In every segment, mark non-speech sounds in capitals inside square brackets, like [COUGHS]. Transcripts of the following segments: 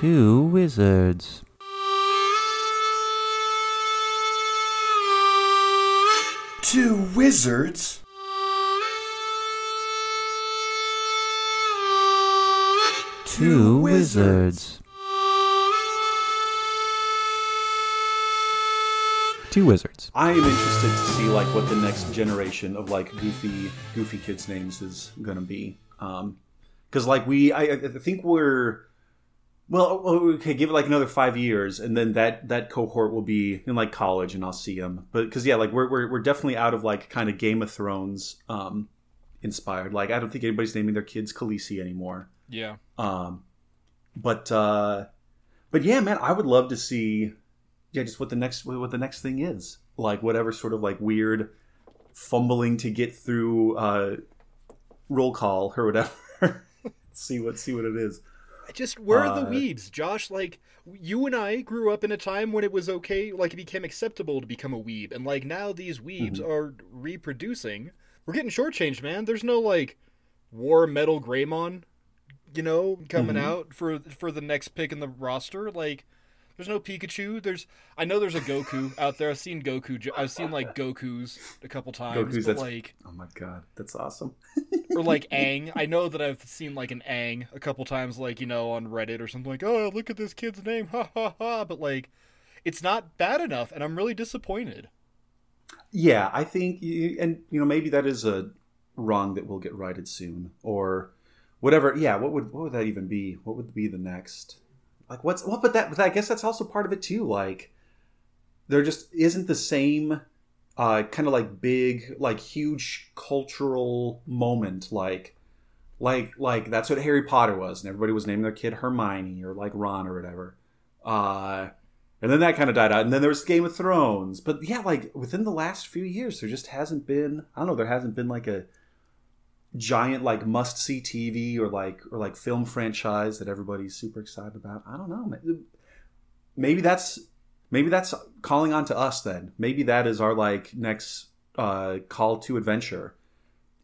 Two wizards. Two wizards? Two wizards. Two wizards. I am interested to see like what the next generation of like goofy goofy kids names is gonna be. Um, because like we, I, I think we're well, okay, give it like another five years, and then that that cohort will be in like college, and I'll see them. But because yeah, like we're, we're we're definitely out of like kind of Game of Thrones um inspired. Like I don't think anybody's naming their kids Khaleesi anymore. Yeah. Um, but uh, but yeah, man, I would love to see yeah, just what the next what the next thing is. Like whatever sort of like weird fumbling to get through uh, roll call or whatever. [LAUGHS] see what see what it is. Just where are the Uh, weebs, Josh? Like you and I grew up in a time when it was okay, like it became acceptable to become a weeb, and like now these weebs Mm-hmm. are reproducing. We're getting shortchanged, man. There's no like War Metal Greymon, you know, coming Mm-hmm. out for for the next pick in the roster. Like, there's no Pikachu. There's I know there's a Goku out there. I've seen Goku. I've seen like Goku's a couple times, Goku's, but that's- like Oh my god, that's awesome. or like [LAUGHS] Aang. I know that I've seen like an Aang a couple times, like you know, on Reddit or something like, "Oh, look at this kid's name," ha ha ha. But like, it's not bad enough, and I'm really disappointed. Yeah, I think, y- and you know, maybe that is a wrong that will get righted soon, or whatever. Yeah, what would what would that even be? What would be the next? Like, what's what? But that, but I guess that's also part of it too. Like, there just isn't the same uh, kind of like big, like huge cultural moment. Like, like, like that's what Harry Potter was, and everybody was naming their kid Hermione or like Ron or whatever. Uh, and then that kind of died out. And then there was Game of Thrones. But yeah, like within the last few years, there just hasn't been. I don't know. There hasn't been like a giant like must see TV or like or like film franchise that everybody's super excited about. I don't know. Maybe that's maybe that's calling on to us then. Maybe that is our like next uh, call to adventure.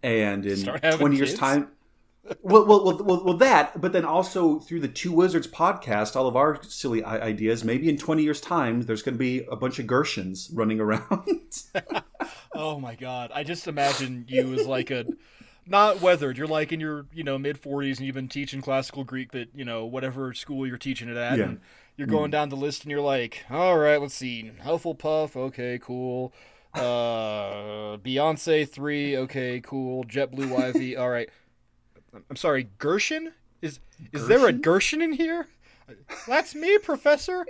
And in twenty years kids? time. Well, well, well, well, that, but then also through the Two Wizards podcast, all of our silly ideas. Maybe in twenty years' time, there's going to be a bunch of Gershons running around. [LAUGHS] Oh my god, I just imagine you as like a not weathered. You're like in your you know mid 40s, and you've been teaching classical Greek that you know whatever school you're teaching it at, Yeah. and you're going down the list, and you're like, all right, let's see, Hufflepuff, okay, cool. Uh, [LAUGHS] Beyonce three, okay, cool. JetBlue Ivy, [LAUGHS] all right. I'm sorry, Gershon is is there a Gershon in here? That's me, Professor.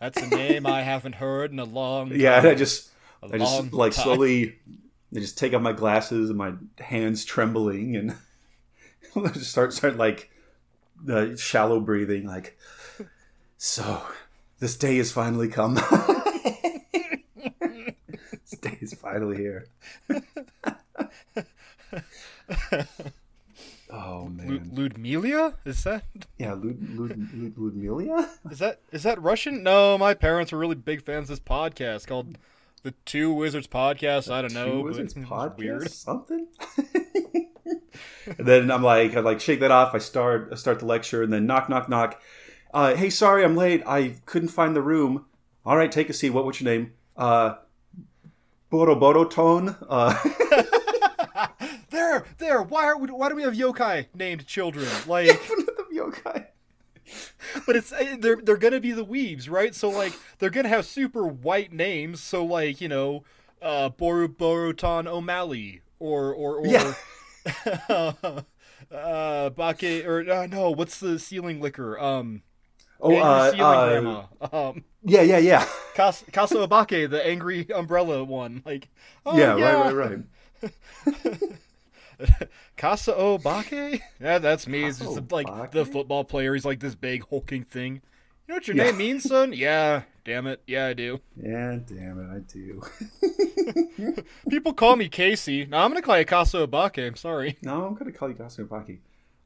That's a name I haven't heard in a long time. yeah, and I just, I just like time. slowly, I just take off my glasses and my hands trembling, and [LAUGHS] I just start start like the shallow breathing, like. So, this day has finally come. [LAUGHS] this day is finally here. [LAUGHS] oh man, Ludmila? Is that yeah, Lud, Lud, Lud, Ludmilla. is that is that Russian? No, my parents were really big fans of this podcast called the Two Wizards Podcast. I don't know. Wizards podcast, Weird. something. [LAUGHS] and then I'm like, I like shake that off. I start I start the lecture, and then knock, knock, knock. Uh, hey, sorry, I'm late. I couldn't find the room. All right, take a seat. What? What's your name? Uh, Boro Tone. Uh, [LAUGHS] There, there. Why are we, why do we have yokai named children? [LAUGHS] Like, the yokai. [LAUGHS] but it's eh, they're they're gonna be the weebs, right? So like they're gonna have super white names. So like you know, uh, Boru Borutan O'Malley or or or. Yeah. [LAUGHS] uh, Bake or uh, no, what's the ceiling licker? Um, Oh, uh, ceiling uh, grandma. Um, yeah, yeah, yeah, [LAUGHS] Kasa Obake, the angry umbrella one. Like, oh, yeah, yeah, Right, right, right. [LAUGHS] Kasa Obake? Yeah, that's me. It's just like Obake? the football player. He's like this big hulking thing. You know what your Yeah. name means, son? Yeah, damn it. Yeah, I do. Yeah, damn it, I do. [LAUGHS] People call me Casey. No, I'm gonna call you Kasa Obake. I'm sorry. No, I'm gonna call you Gasubaki.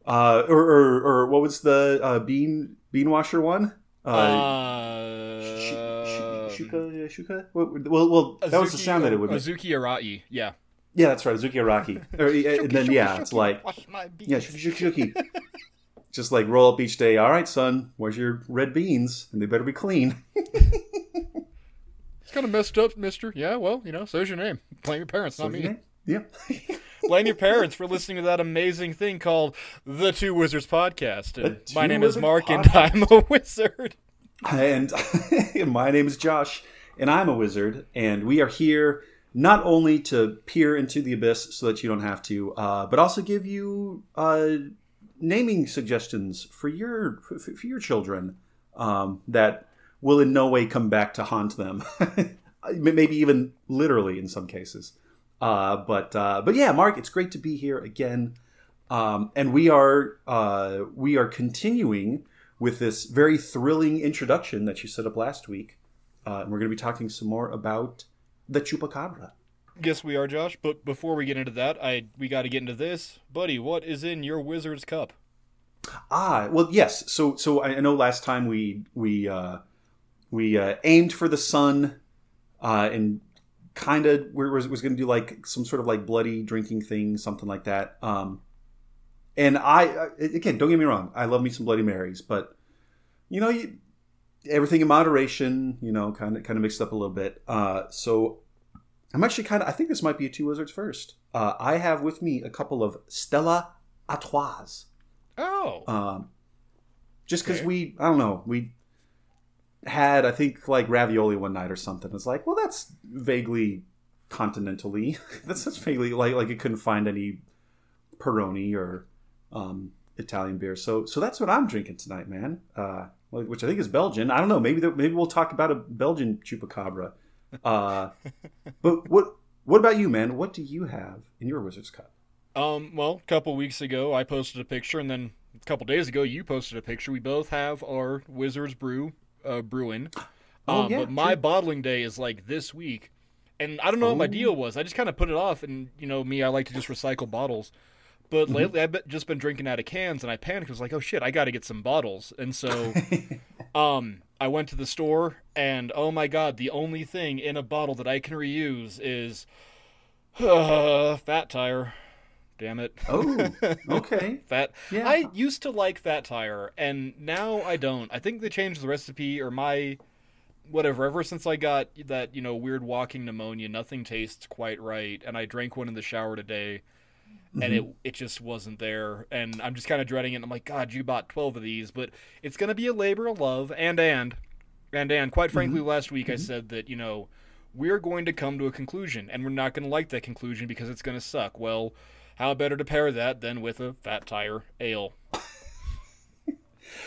Uh, or, or, or what was the uh, bean bean washer one? Uh, Uh, sh- sh- shuka, shuka. What- Well, well, that was the sound that it would make. Azuki Arai. Yeah. Yeah, that's right, Azuki Araki. [LAUGHS] Or, and then yeah, it's like Wash my beak. yeah, shuki shuki. [LAUGHS] just like roll up each day. All right, son, where's your red beans? And they better be clean. [LAUGHS] It's kind of messed up, Mister. Yeah, well, you know, so's your name. Blame your parents, not me. Yeah. Blame your parents for listening to that amazing thing called the Two Wizards podcast. And my name is Wizards Mark, and I'm a wizard. and my name is Josh, and I'm a wizard, and we are here not only to peer into the abyss so that you don't have to, uh, but also give you uh, naming suggestions for your for, for your children um, that will in no way come back to haunt them, [LAUGHS] maybe even literally in some cases. Uh, but uh, but yeah, Mark, it's great to be here again, um, and we are uh, we are continuing with this very thrilling introduction that you set up last week. Uh, and we're going to be talking some more about the chupacabra. Yes, we are, Josh. But before we get into that, I we got to get into this, buddy. What is in your wizard's cup? Ah, well, yes. So, so I know last time we we uh, we uh, aimed for the sun, uh, and kind of we was was going to do like some sort of like bloody drinking thing, something like that. Um, and I again, don't get me wrong, I love me some Bloody Marys, but you know, you, everything in moderation. You know, kind of kind of mixed up a little bit. Uh, so I'm actually kind of. I think this might be a two wizards first. Uh, I have with me a couple of Stella Artois. Oh, Um, just because Okay. we, I don't know, we had, I think, like ravioli one night or something. It's like, well, that's vaguely continentally. [LAUGHS] that's, that's vaguely like like it couldn't find any Peroni or um, Italian beer. So so that's what I'm drinking tonight, man. Uh, which I think is Belgian. I don't know. Maybe maybe we'll talk about a Belgian chupacabra. Uh, [LAUGHS] but what what about you, man? What do you have in your Wizard's Cup? Um, well, a couple weeks ago I posted a picture, and then a couple days ago you posted a picture. We both have our Wizards Brew uh, brewing. [GASPS] Oh, um, yeah, but my bottling day is like this week, and I don't know what my Oh. deal was. I just kind of put it off, and you know me, I like to just recycle bottles. But Mm-hmm. lately, I've just been drinking out of cans, and I panicked. I was like, "Oh shit, I got to get some bottles." And so, [LAUGHS] um, I went to the store, and oh my god, the only thing in a bottle that I can reuse is uh, [SIGHS] Fat Tire. Damn it. Oh, [LAUGHS] okay. Fat. Yeah. I used to like Fat Tire, and now I don't. I think they changed the recipe or my whatever. Ever since I got that, you know, weird walking pneumonia, nothing tastes quite right, and I drank one in the shower today, and it it just wasn't there, and I'm just kind of dreading it. I'm like, God, you bought twelve of these, but it's gonna be a labor of love, and and and and quite frankly, last week I said that you know. We're going to come to a conclusion, and we're not going to like that conclusion because it's going to suck. Well, how better to pair that than with a fat tire ale? [LAUGHS]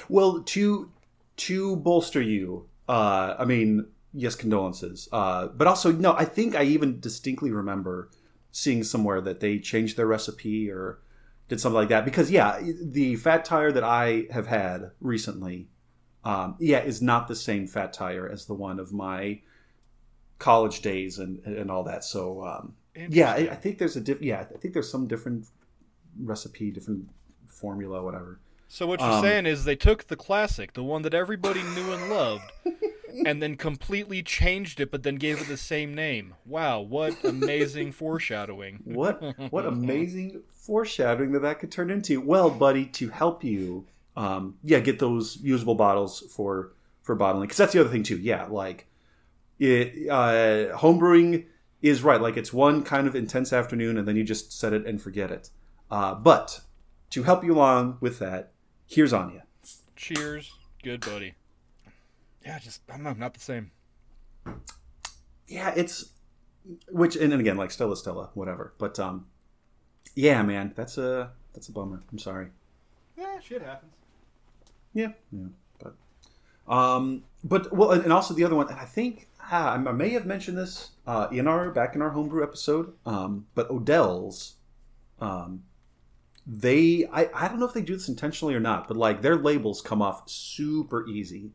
Well, to to bolster you, uh, I mean, yes, condolences. Uh, but also, no, I think I even distinctly remember seeing somewhere that they changed their recipe or did something like that. Because yeah, the fat tire that I have had recently, um, yeah, is not the same fat tire as the one of my college days and and all that. So um, yeah, I, I think there's a diff- yeah, I think there's some different recipe, different formula, whatever. So what you're Um, saying is they took the classic, the one that everybody knew and loved, [LAUGHS] and then completely changed it, but then gave it the same name. Wow, what amazing foreshadowing! [LAUGHS] what what amazing foreshadowing that that could turn into. Well buddy to help you um yeah get those usable bottles for for bottling. Because that's the other thing too. Yeah like it uh homebrewing is right. Like it's one kind of intense afternoon and then you just set it and forget it. Uh but to help you along with that here's anya. Cheers, good buddy. Yeah, just I don't know, not the same. yeah it's which and, and again like stella stella whatever but um yeah man that's a that's a bummer i'm sorry Yeah, shit happens. Yeah, yeah, but um, but well, and and also the other one, and I think ah, I I may have mentioned this uh, in our back in our homebrew episode, um, but Odell's, um, they I, I don't know if they do this intentionally or not, but like their labels come off super easy.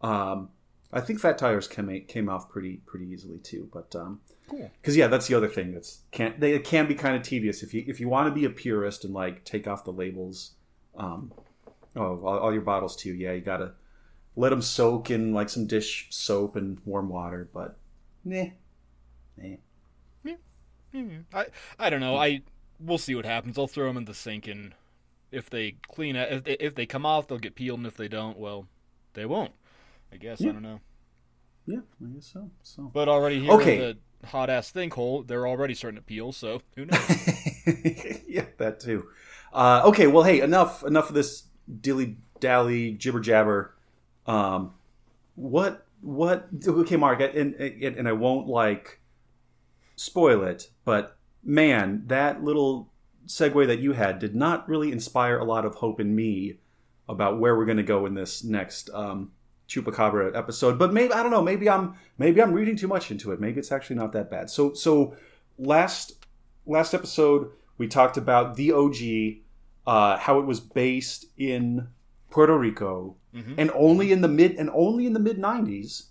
Um, I think Fat Tires came came off pretty pretty easily too, but um, Cool. because yeah, that's the other thing that's can they it can be kind of tedious if you if you want to be a purist and like take off the labels. Um, oh, all, all your bottles too. Yeah, you gotta let them soak in like some dish soap and warm water. But nah, nah. Mhm. I I don't know. I we'll see what happens. I'll throw them in the sink and if they clean it, if they, if they come off, they'll get peeled, and if they don't, well, they won't. I guess I don't know. Yeah, I guess so. So But already here Okay. in the hot ass think hole, they're already starting to peel. So who knows? [LAUGHS] yeah, that too. Uh, okay, well, hey, enough enough of this dilly dally jibber jabber. Um, what what? Okay, Mark, and, and and I won't like spoil it, but man, that little segue that you had did not really inspire a lot of hope in me about where we're going to go in this next um, chupacabra episode. But maybe I don't know. Maybe I'm maybe I'm reading too much into it. Maybe it's actually not that bad. So so last last episode we talked about the OG, uh, how it was based in Puerto Rico, Mhm. and only in the mid and only in the mid '90s.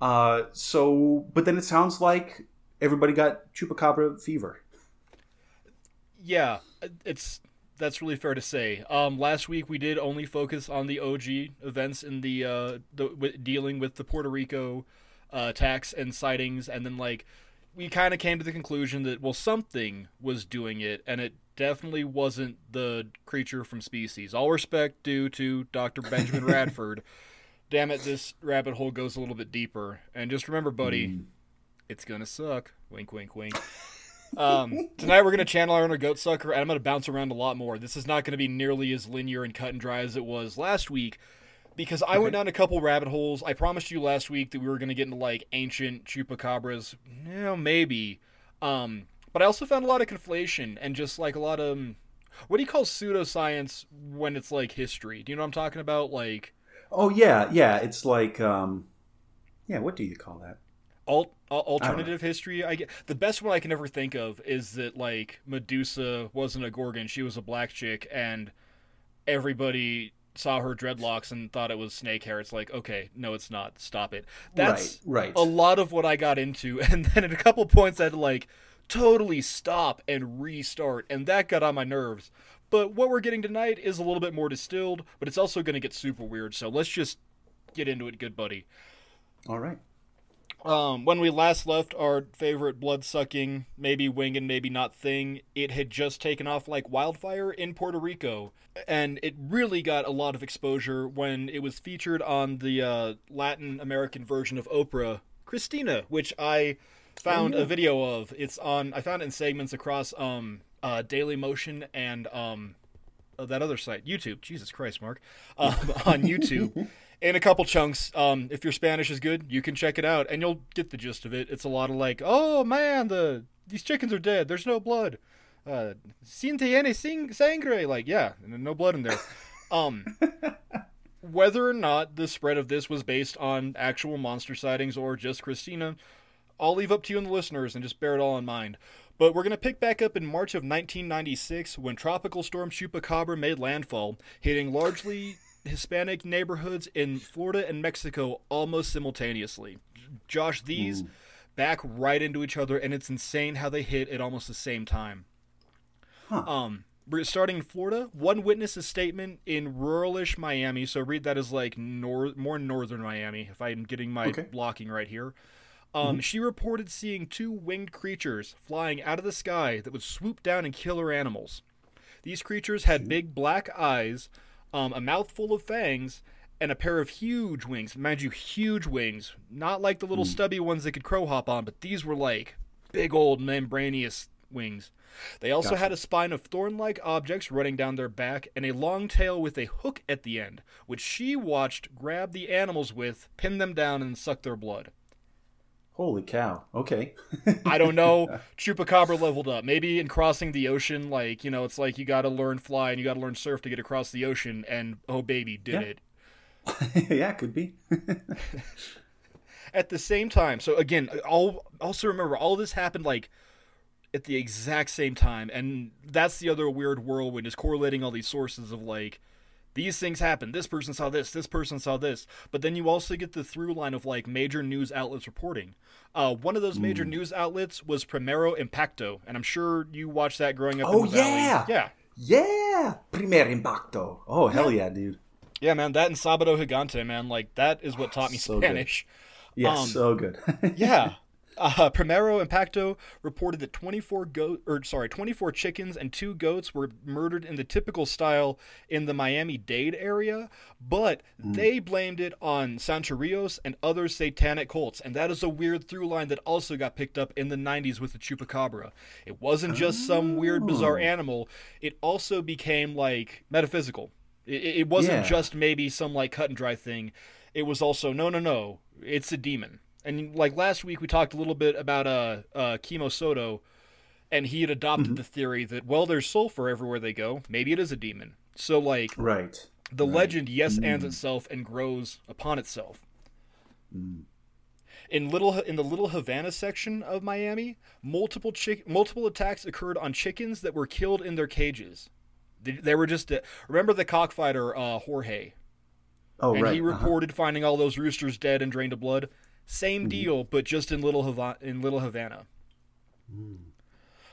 Uh, so, but then it sounds like everybody got chupacabra fever. yeah, it's that's really fair to say. Um, last week we did only focus on the OG events in the uh, the with, dealing with the Puerto Rico uh, attacks and sightings, and then like we kind of came to the conclusion that well something was doing it, and it definitely wasn't the creature from Species. All respect due to Dr. Benjamin [LAUGHS] Radford. Damn it, this rabbit hole goes a little bit deeper. And just remember, buddy, it's gonna suck. Wink, wink, wink. Um, tonight we're gonna channel our inner goat sucker, and I'm gonna bounce around a lot more. This is not gonna be nearly as linear and cut and dry as it was last week, because I went down a couple rabbit holes. I promised you last week that we were gonna get into like ancient chupacabras. You know, maybe. Um, but I also found a lot of conflation and just like a lot of um, what do you call pseudoscience when it's like history? Do you know what I'm talking about? Like Oh yeah, yeah. It's like, um, yeah. What do you call that? Alt, al- alternative history i get the best one i can ever think of is that like medusa wasn't a gorgon she was a black chick and everybody saw her dreadlocks and thought it was snake hair. It's like okay no it's not. Stop it. That's right, right. a lot of what i got into [LAUGHS] and then at a couple points i had to like totally stop and restart and that got on my nerves. But what we're getting tonight is a little bit more distilled but it's also going to get super weird so let's just get into it good buddy. All right. Um, when we last left our favorite blood sucking, maybe winged, maybe not thing, it had just taken off like wildfire in Puerto Rico. And it really got a lot of exposure when it was featured on the uh, Latin American version of Oprah, Cristina, which I found Oh, yeah. a video of. It's on, I found it in segments across um, uh, Daily Motion and um, uh, that other site, YouTube. Jesus Christ, Mark. Um, [LAUGHS] on YouTube. [LAUGHS] In a couple chunks. Um, if your Spanish is good, you can check it out, and you'll get the gist of it. It's a lot of like, oh man, the these chickens are dead. There's no blood. Uh, sin tiene sing- sangre. Like, yeah, no blood in there. [LAUGHS] Um, whether or not the spread of this was based on actual monster sightings or just Cristina, I'll leave up to you and the listeners and just bear it all in mind. But we're going to pick back up in March of 1996 when Tropical Storm Chupacabra made landfall, hitting largely Hispanic neighborhoods in Florida and Mexico almost simultaneously. Josh, these back right into each other, and it's insane how they hit at almost the same time. Huh. Um, we're starting in Florida. One witness's statement in ruralish Miami, so read that as like nor- more northern Miami, if I'm getting my Okay. blocking right here. Um, She reported seeing two winged creatures flying out of the sky that would swoop down and kill her animals. These creatures had big black eyes, um, a mouthful of fangs, and a pair of huge wings. Mind you, huge wings. Not like the little stubby ones that could crow hop on, but these were like big old membranous wings. They also Gotcha. had a spine of thorn like objects running down their back and a long tail with a hook at the end, which she watched grab the animals with, pin them down, and suck their blood. Holy cow. Okay. I don't know. [LAUGHS] Chupacabra leveled up. Maybe in crossing the ocean, like, you know, it's like you got to learn fly and you got to learn surf to get across the ocean, and oh, baby, did Yeah. it. [LAUGHS] yeah, could be. [LAUGHS] At the same time, so again, all also remember, all this happened like at the exact same time, and that's the other weird whirlwind is correlating all these sources of like, these things happened. This person saw this. This person saw this. But then you also get the through line of like major news outlets reporting. Uh, one of those major news outlets was Primero Impacto, and I'm sure you watched that growing up. Oh, in the valley. yeah! yeah, Yeah. Primer impacto. Oh, hell yeah, dude. yeah, man. That and Sabado Gigante, man. Like that is what taught me So good. Spanish. Yeah, Um, so good. [LAUGHS] yeah. Uh, Primero Impacto reported that 24 goat or sorry, 24 chickens and two goats were murdered in the typical style in the Miami-Dade area, but they blamed it on Sancharios and other satanic cults, and that is a weird through line that also got picked up in the 90s with the chupacabra. It wasn't just some weird bizarre Oh. animal; it also became like metaphysical. It, it wasn't Yeah. just maybe some like cut and dry thing. It was also no, no, no. It's a demon. And like last week, we talked a little bit about uh, uh Chemo Soto, and he had adopted Mm-hmm. the theory that well, there's sulfur everywhere they go. Maybe it is a demon. So like Right. the Right. legend yes Mm. ands itself and grows upon itself. In little in the Little Havana section of Miami, multiple chick multiple attacks occurred on chickens that were killed in their cages. They, they were just uh, remember the cockfighter uh, Jorge, Oh, and right. he uh-huh. reported finding all those roosters dead and drained of blood. Same Mm-hmm. deal, but just in Little Havana. In Little Havana,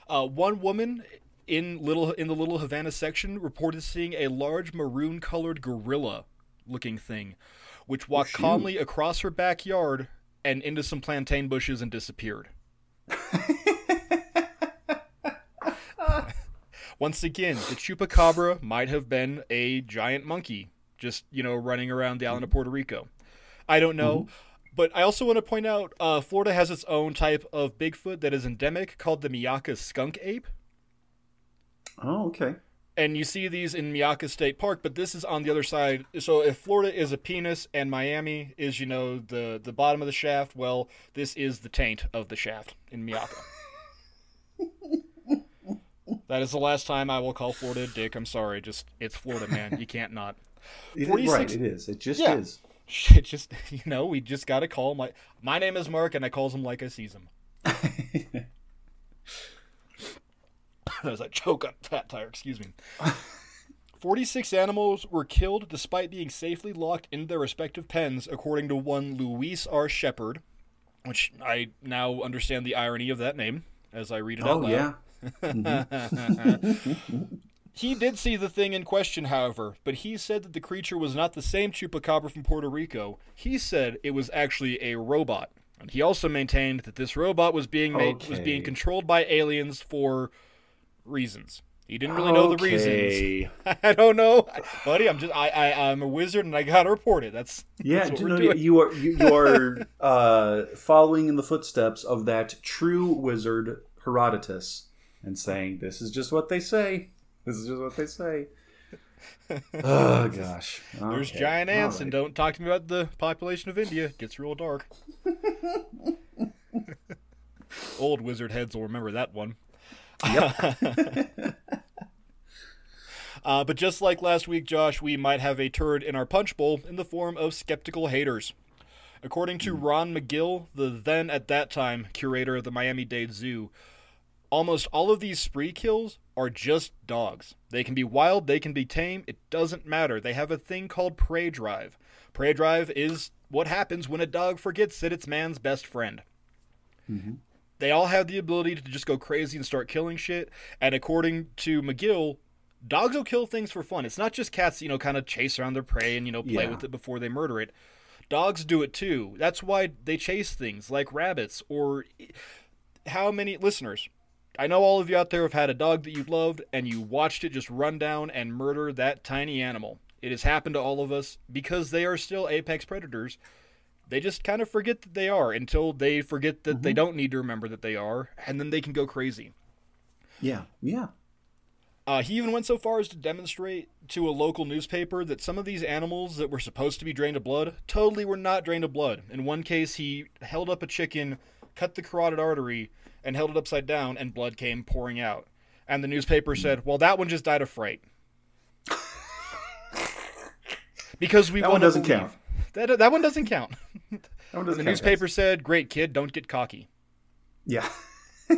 uh, one woman in little in the Little Havana section reported seeing a large maroon-colored gorilla-looking thing, which walked shoot. calmly across her backyard and into some plantain bushes and disappeared. [LAUGHS] Once again, the chupacabra might have been a giant monkey, just you know, running around the island of Puerto Rico. I don't know, but I also want to point out uh, Florida has its own type of Bigfoot that is endemic called the Myakka skunk ape, Oh, okay. and you see these in Myakka State Park. But this is on the other side. So if Florida is a penis and Miami is you know the the bottom of the shaft, well, this is the taint of the shaft in Myakka. [LAUGHS] That is the last time I will call Florida a dick. I'm sorry. Just it's Florida, man. You can't not. It is, 46 right, it is. It just Yeah. is. Shit, just [LAUGHS] you know, we just gotta call him like my name is Mark, and I calls him like I sees him. As I choke on fat tire, excuse me. [LAUGHS] Forty-six animals were killed despite being safely locked in their respective pens, according to one Luis R. Shepard, which I now understand the irony of that name as I read it oh, out Oh, loud. yeah. [LAUGHS] Mm-hmm. He did see the thing in question, however, but he said that the creature was not the same chupacabra from Puerto Rico. He said it was actually a robot. And he also maintained that this robot was being made was being controlled by aliens for reasons. He didn't really know the reasons. [LAUGHS] I don't know, buddy. I'm just I, I I'm a wizard and I gotta report it. That's Yeah, That's you, know, you are you, you are [LAUGHS] uh, following in the footsteps of that true wizard Herodotus and saying this is just what they say. This is just what they say. [LAUGHS] oh gosh, there's giant ants, all and don't talk to me about the population of India. It gets real dark. [LAUGHS] Old wizard heads will remember that one. [LAUGHS] Uh, but just like last week, Josh, we might have a turd in our punch bowl in the form of skeptical haters. According to Ron Magill, the then at that time curator of the Miami Dade Zoo, almost all of these spree kills are just dogs. They can be wild, they can be tame, it doesn't matter. They have a thing called prey drive. Prey drive is what happens when a dog forgets that it's man's best friend. Mm-hmm. They all have the ability to just go crazy and start killing shit. And according to Magill, dogs will kill things for fun. It's not just cats, you know, kind of chase around their prey and, you know, play Yeah. with it before they murder it. Dogs do it too. That's why they chase things like rabbits or how many listeners? I know all of you out there have had a dog that you loved and you watched it just run down and murder that tiny animal. It has happened to all of us because they are still apex predators. They just kind of forget that they are until they forget that they don't need to remember that they are, and then they can go crazy. Yeah, yeah. Uh, he even went so far as to demonstrate to a local newspaper that some of these animals that were supposed to be drained of blood totally were not drained of blood. In one case, he held up a chicken, cut the carotid artery, and held it upside down, and blood came pouring out. And the newspaper said, "Well, that one just died of fright." [LAUGHS] because we That one doesn't believe. count. That that one doesn't count. That one [LAUGHS] doesn't The count, newspaper guys. said, "Great kid, don't get cocky." Yeah. [LAUGHS]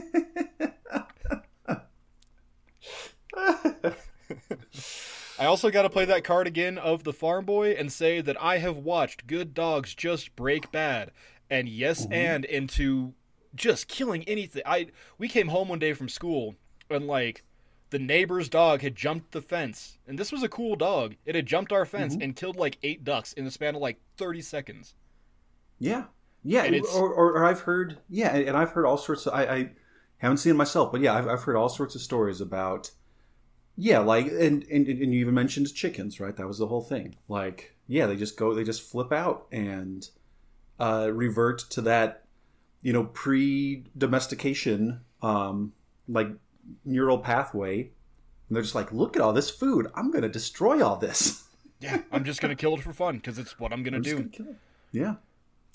I also got to play that card again of the farm boy and say that I have watched good dogs just break bad and yes and into just killing anything. I we came home one day from school and like the neighbor's dog had jumped the fence and this was a cool dog. It had jumped our fence and killed like 8 ducks in the span of like 30 seconds. Yeah. Yeah, or, or, or I've heard, yeah, and I've heard all sorts of. I, I haven't seen it myself, but yeah, I've, I've heard all sorts of stories about. Yeah, like and, and and you even mentioned chickens, right? That was the whole thing. Like, yeah, they just go, they just flip out and uh, revert to that, you know, pre-domestication, um, like neural pathway, and they're just like, look at all this food. I'm gonna destroy all this. [LAUGHS] Yeah, I'm just gonna kill it for fun because it's what I'm gonna I'm do. gonna. Yeah.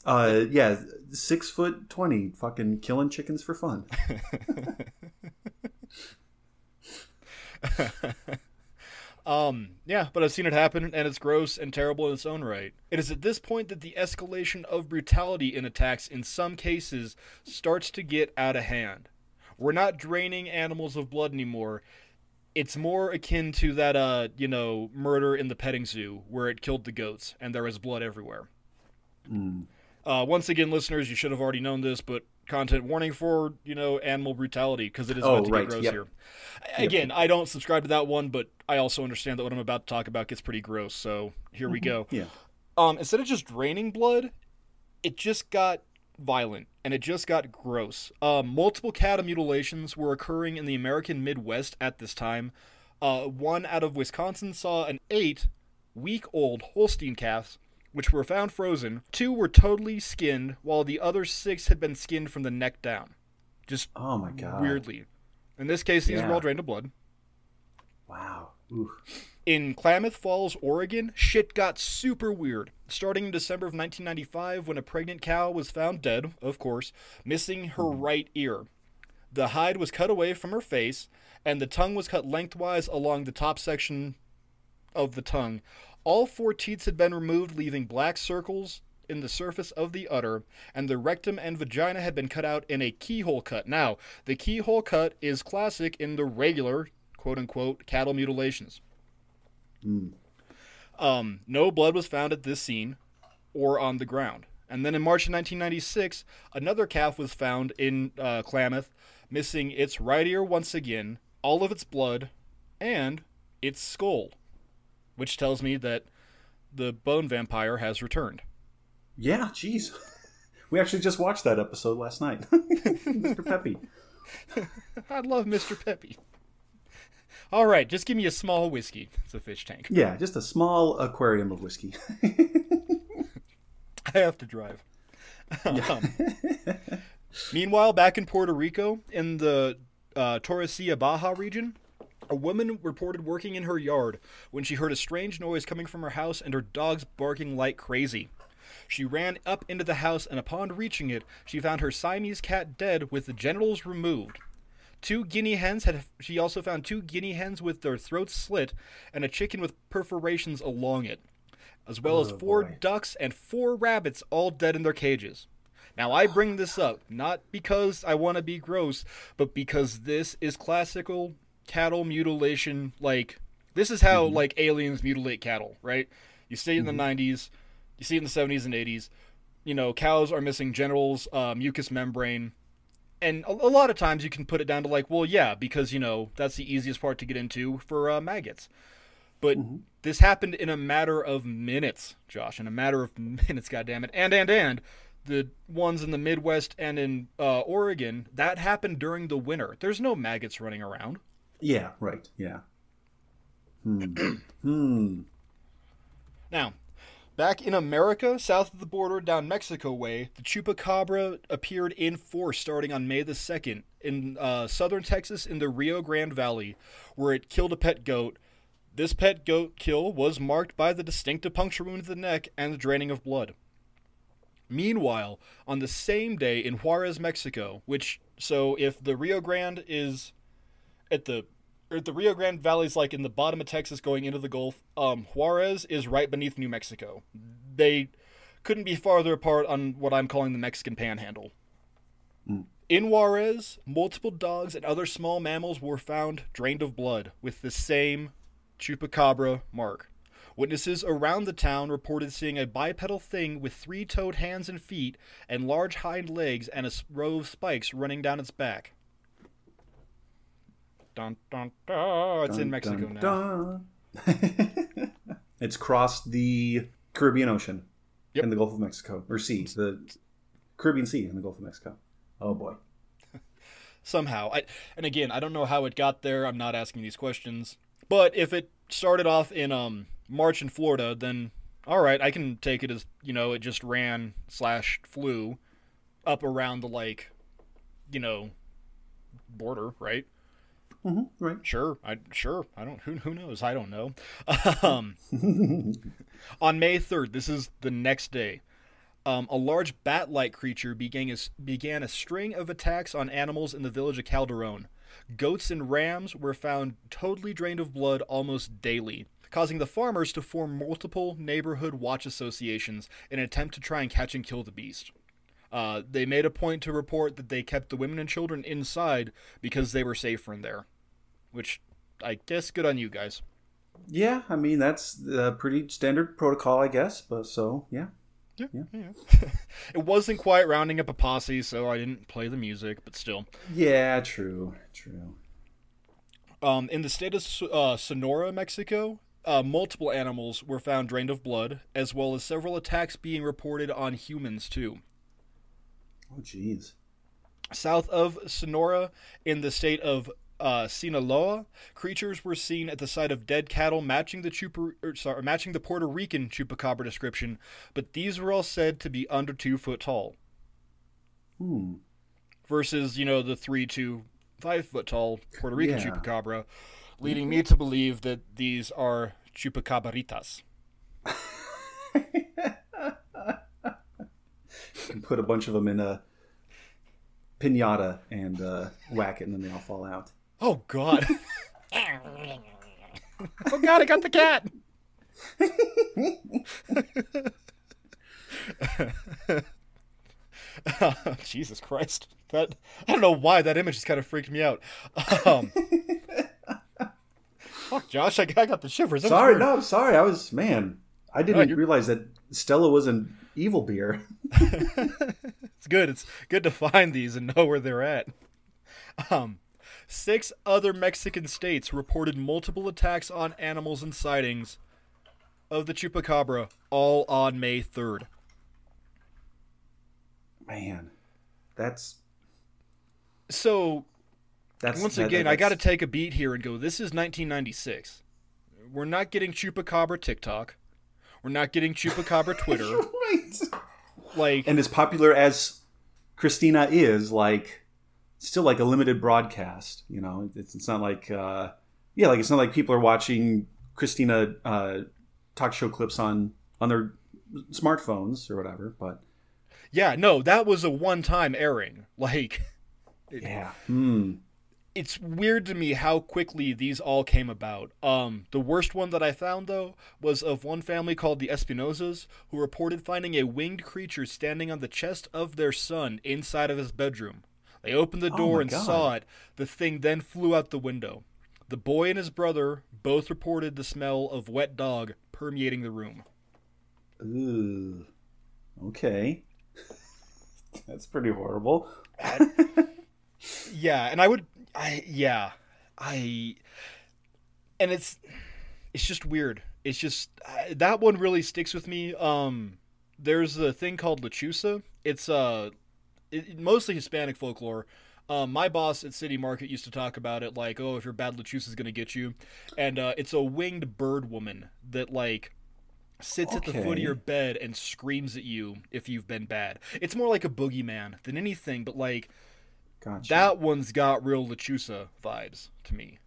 Uh, yeah, six foot twenty, fucking killing chickens for fun. [LAUGHS] [LAUGHS] Um, yeah, but I've seen it happen, and it's gross and terrible in its own right. It is at this point that the escalation of brutality in attacks, in some cases, starts to get out of hand. We're not draining animals of blood anymore. It's more akin to that, uh, you know, murder in the petting zoo where it killed the goats and there was blood everywhere. Uh, once again, listeners, you should have already known this, but content warning for you know animal brutality because it is Oh, about to right, get gross yep. here. Again, I don't subscribe to that one, but I also understand that what I'm about to talk about gets pretty gross. So here we go. Yeah. Um, instead of just draining blood, it just got violent and it just got gross. Um, multiple cattle mutilations were occurring in the American Midwest at this time. Uh, one out of Wisconsin saw an eight week old Holstein calves, which were found frozen. Two were totally skinned, while the other six had been skinned from the neck down. Just Oh my god. weirdly. In this case, these Yeah. were all drained of blood. Wow. Oof. In Klamath Falls, Oregon, shit got super weird. Starting in December of 1995, when a pregnant cow was found dead, of course, missing her mm-hmm. right ear. The hide was cut away from her face, and the tongue was cut lengthwise along the top section of the tongue. All four teats had been removed, leaving black circles in the surface of the udder, and the rectum and vagina had been cut out in a keyhole cut. Now, the keyhole cut is classic in the regular, quote unquote, cattle mutilations. Um, no blood was found at this scene or on the ground. And then in March of 1996, another calf was found in uh, Klamath, missing its right ear once again, all of its blood, and its skull, which tells me that the bone vampire has returned. Yeah. Jeez. [LAUGHS] We actually just watched that episode last night. [LAUGHS] Mr. Peppy. [LAUGHS] I love Mr. Peppy. All right, just give me a small whiskey. It's a fish tank. Yeah, just a small aquarium of whiskey. I have to drive. Um, meanwhile, back in Puerto Rico, in the uh, Torrecilla Baja region, a woman reported working in her yard when she heard a strange noise coming from her house and her dogs barking like crazy. She ran up into the house, and upon reaching it, she found her Siamese cat dead with the genitals removed. Two guinea hens had. She also found two guinea hens with their throats slit, and a chicken with perforations along it, as well as oh, four boy. ducks and four rabbits, all dead in their cages. Now, I bring this up not because I want to be gross, but because this is classical cattle mutilation. Like, this is how like aliens mutilate cattle, right? You see it in the '90s, you see it in the '70s and '80s. You know, cows are missing genitals, uh, mucous membrane, and a, a lot of times you can put it down to like, well, yeah, because you know that's the easiest part to get into for uh, maggots. But this happened in a matter of minutes, Josh. In a matter of [LAUGHS] minutes, goddammit. And and and the ones in the Midwest and in uh, Oregon that happened during the winter. There's no maggots running around. Yeah, right. Yeah. Hmm. hmm. Now, back in America, south of the border, down Mexico way, the chupacabra appeared in force starting on May the 2nd in uh, southern Texas in the Rio Grande Valley, where it killed a pet goat. This pet goat kill was marked by the distinctive puncture wound to the neck and the draining of blood. Meanwhile, on the same day in Juarez, Mexico, which, so if the Rio Grande is at the the Rio Grande Valley is like in the bottom of Texas going into the Gulf. Um, Juarez is right beneath New Mexico. They couldn't be farther apart on what I'm calling the Mexican Panhandle. In Juarez, multiple dogs and other small mammals were found drained of blood with the same chupacabra mark. Witnesses around the town reported seeing a bipedal thing with three toed hands and feet and large hind legs and a row of spikes running down its back. Dun, dun, dun. It's in Mexico dun, now. dun. [LAUGHS] it's crossed the Caribbean Ocean Yep. and the Gulf of Mexico or Sea. The Caribbean Sea in the Gulf of Mexico. Oh boy. [LAUGHS] somehow. I and again, I don't know how it got there. I'm not asking these questions. But if it started off in um March in Florida, then all right, I can take it as you know it just ran slash flew up around the like, you know, border, right? Hmm right. Sure, I sure I don't who who knows I don't know. [LAUGHS] Um, [LAUGHS] on May third, this is the next day. Um, a large bat-like creature began a, began a string of attacks on animals in the village of Calderon. Goats and rams were found totally drained of blood almost daily, causing the farmers to form multiple neighborhood watch associations in an attempt to try and catch and kill the beast. Uh, they made a point to report that they kept the women and children inside because they were safer in there, which I guess good on you guys. Yeah, I mean that's a pretty standard protocol, I guess. But so yeah. Yeah, yeah. [LAUGHS] it wasn't quite rounding up a posse, so I didn't play the music, but still. Yeah, true, true. Um, in the state of uh, Sonora, Mexico, uh, multiple animals were found drained of blood, as well as several attacks being reported on humans too. Oh, jeez. South of Sonora, in the state of uh, Sinaloa, creatures were seen at the site of dead cattle matching the chupa, er, sorry, matching the Puerto Rican chupacabra description, but these were all said to be under two foot tall. Hmm. Versus, you know, the three to five foot tall Puerto Rican Yeah. chupacabra, leading me to believe that these are chupacabritas. And [LAUGHS] put a bunch of them in a pinata and uh, whack it, and then they all fall out. Oh God! [LAUGHS] oh God! I got the cat. [LAUGHS] Jesus Christ! That I don't know why that image just kind of freaked me out. Um, [LAUGHS] fuck, Josh! I, I got the shivers. That was sorry, weird. no, sorry. I was man. I didn't you're- realize that Stella was an evil beer. it's good. It's good to find these and know where they're at. Um, six other Mexican states reported multiple attacks on animals and sightings of the chupacabra, all on May third. Man, that's So that's once that- again, that- I got to take a beat here and go. This is 1996. We're not getting chupacabra TikTok. We're not getting chupacabra [LAUGHS] Twitter. right. Like, And as popular as Cristina is, like, still like a limited broadcast. You know, it's it's not like uh, yeah, like it's not like people are watching Cristina uh, talk show clips on on their smartphones or whatever. But yeah, no, that was a one-time airing. [LAUGHS] Like. yeah, hmm. it's weird to me how quickly these all came about. Um, the worst one that I found though was of one family called the Espinosas who reported finding a winged creature standing on the chest of their son inside of his bedroom. They opened the Oh door my and God. saw it. The thing then flew out the window. The boy and his brother both reported the smell of wet dog permeating the room. Ooh. Okay. [LAUGHS] That's pretty horrible. [LAUGHS] Yeah, and I would I yeah. I and it's it's just weird. It's just I, that one really sticks with me. Um there's a thing called lechuza. It's uh it, mostly Hispanic folklore. Um, my boss at City Market used to talk about it like, oh, if your bad lechuza is gonna get you, and uh, it's a winged bird woman that like sits at the foot of your bed and screams at you if you've been bad. It's more like a boogeyman than anything, but like Gotcha. that one's got real Lechuza vibes to me.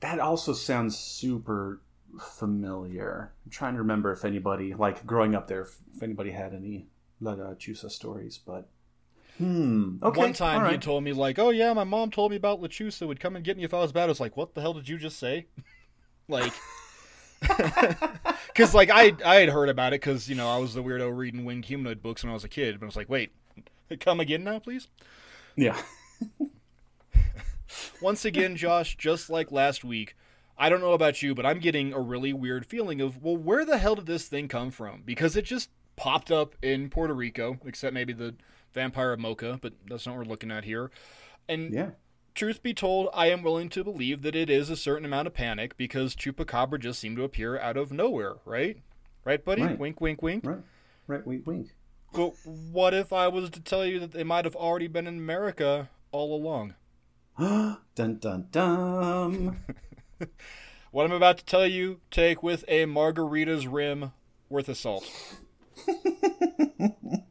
That also sounds super familiar. I'm trying to remember if anybody, like growing up there, if, if anybody had any La Chusa stories, but hmm. Okay. One time all he told me like, "Oh yeah, my mom told me about Lechuza would come and get me if I was bad." I was like, "What the hell did you just say?" [LAUGHS] like, [LAUGHS] because like I I had heard about it because you know I was the weirdo reading winged humanoid books when I was a kid, but I was like, "Wait, come again now, please." Yeah. [LAUGHS] Once again, Josh, just like last week, I don't know about you, but I'm getting a really weird feeling of, well, where the hell did this thing come from? Because it just popped up in Puerto Rico, except maybe the vampire of Moca, but that's not what we're looking at here. And Yeah. truth be told, I am willing to believe that it is a certain amount of panic because Chupacabra just seemed to appear out of nowhere, right? Right, buddy? Right. Wink, wink, wink. Right. Right. Wink. Wink. But what if I was to tell you that they might have already been in America all along? [GASPS] dun dun dun. [LAUGHS] What I'm about to tell you, take with a margarita's rim worth of salt. [LAUGHS]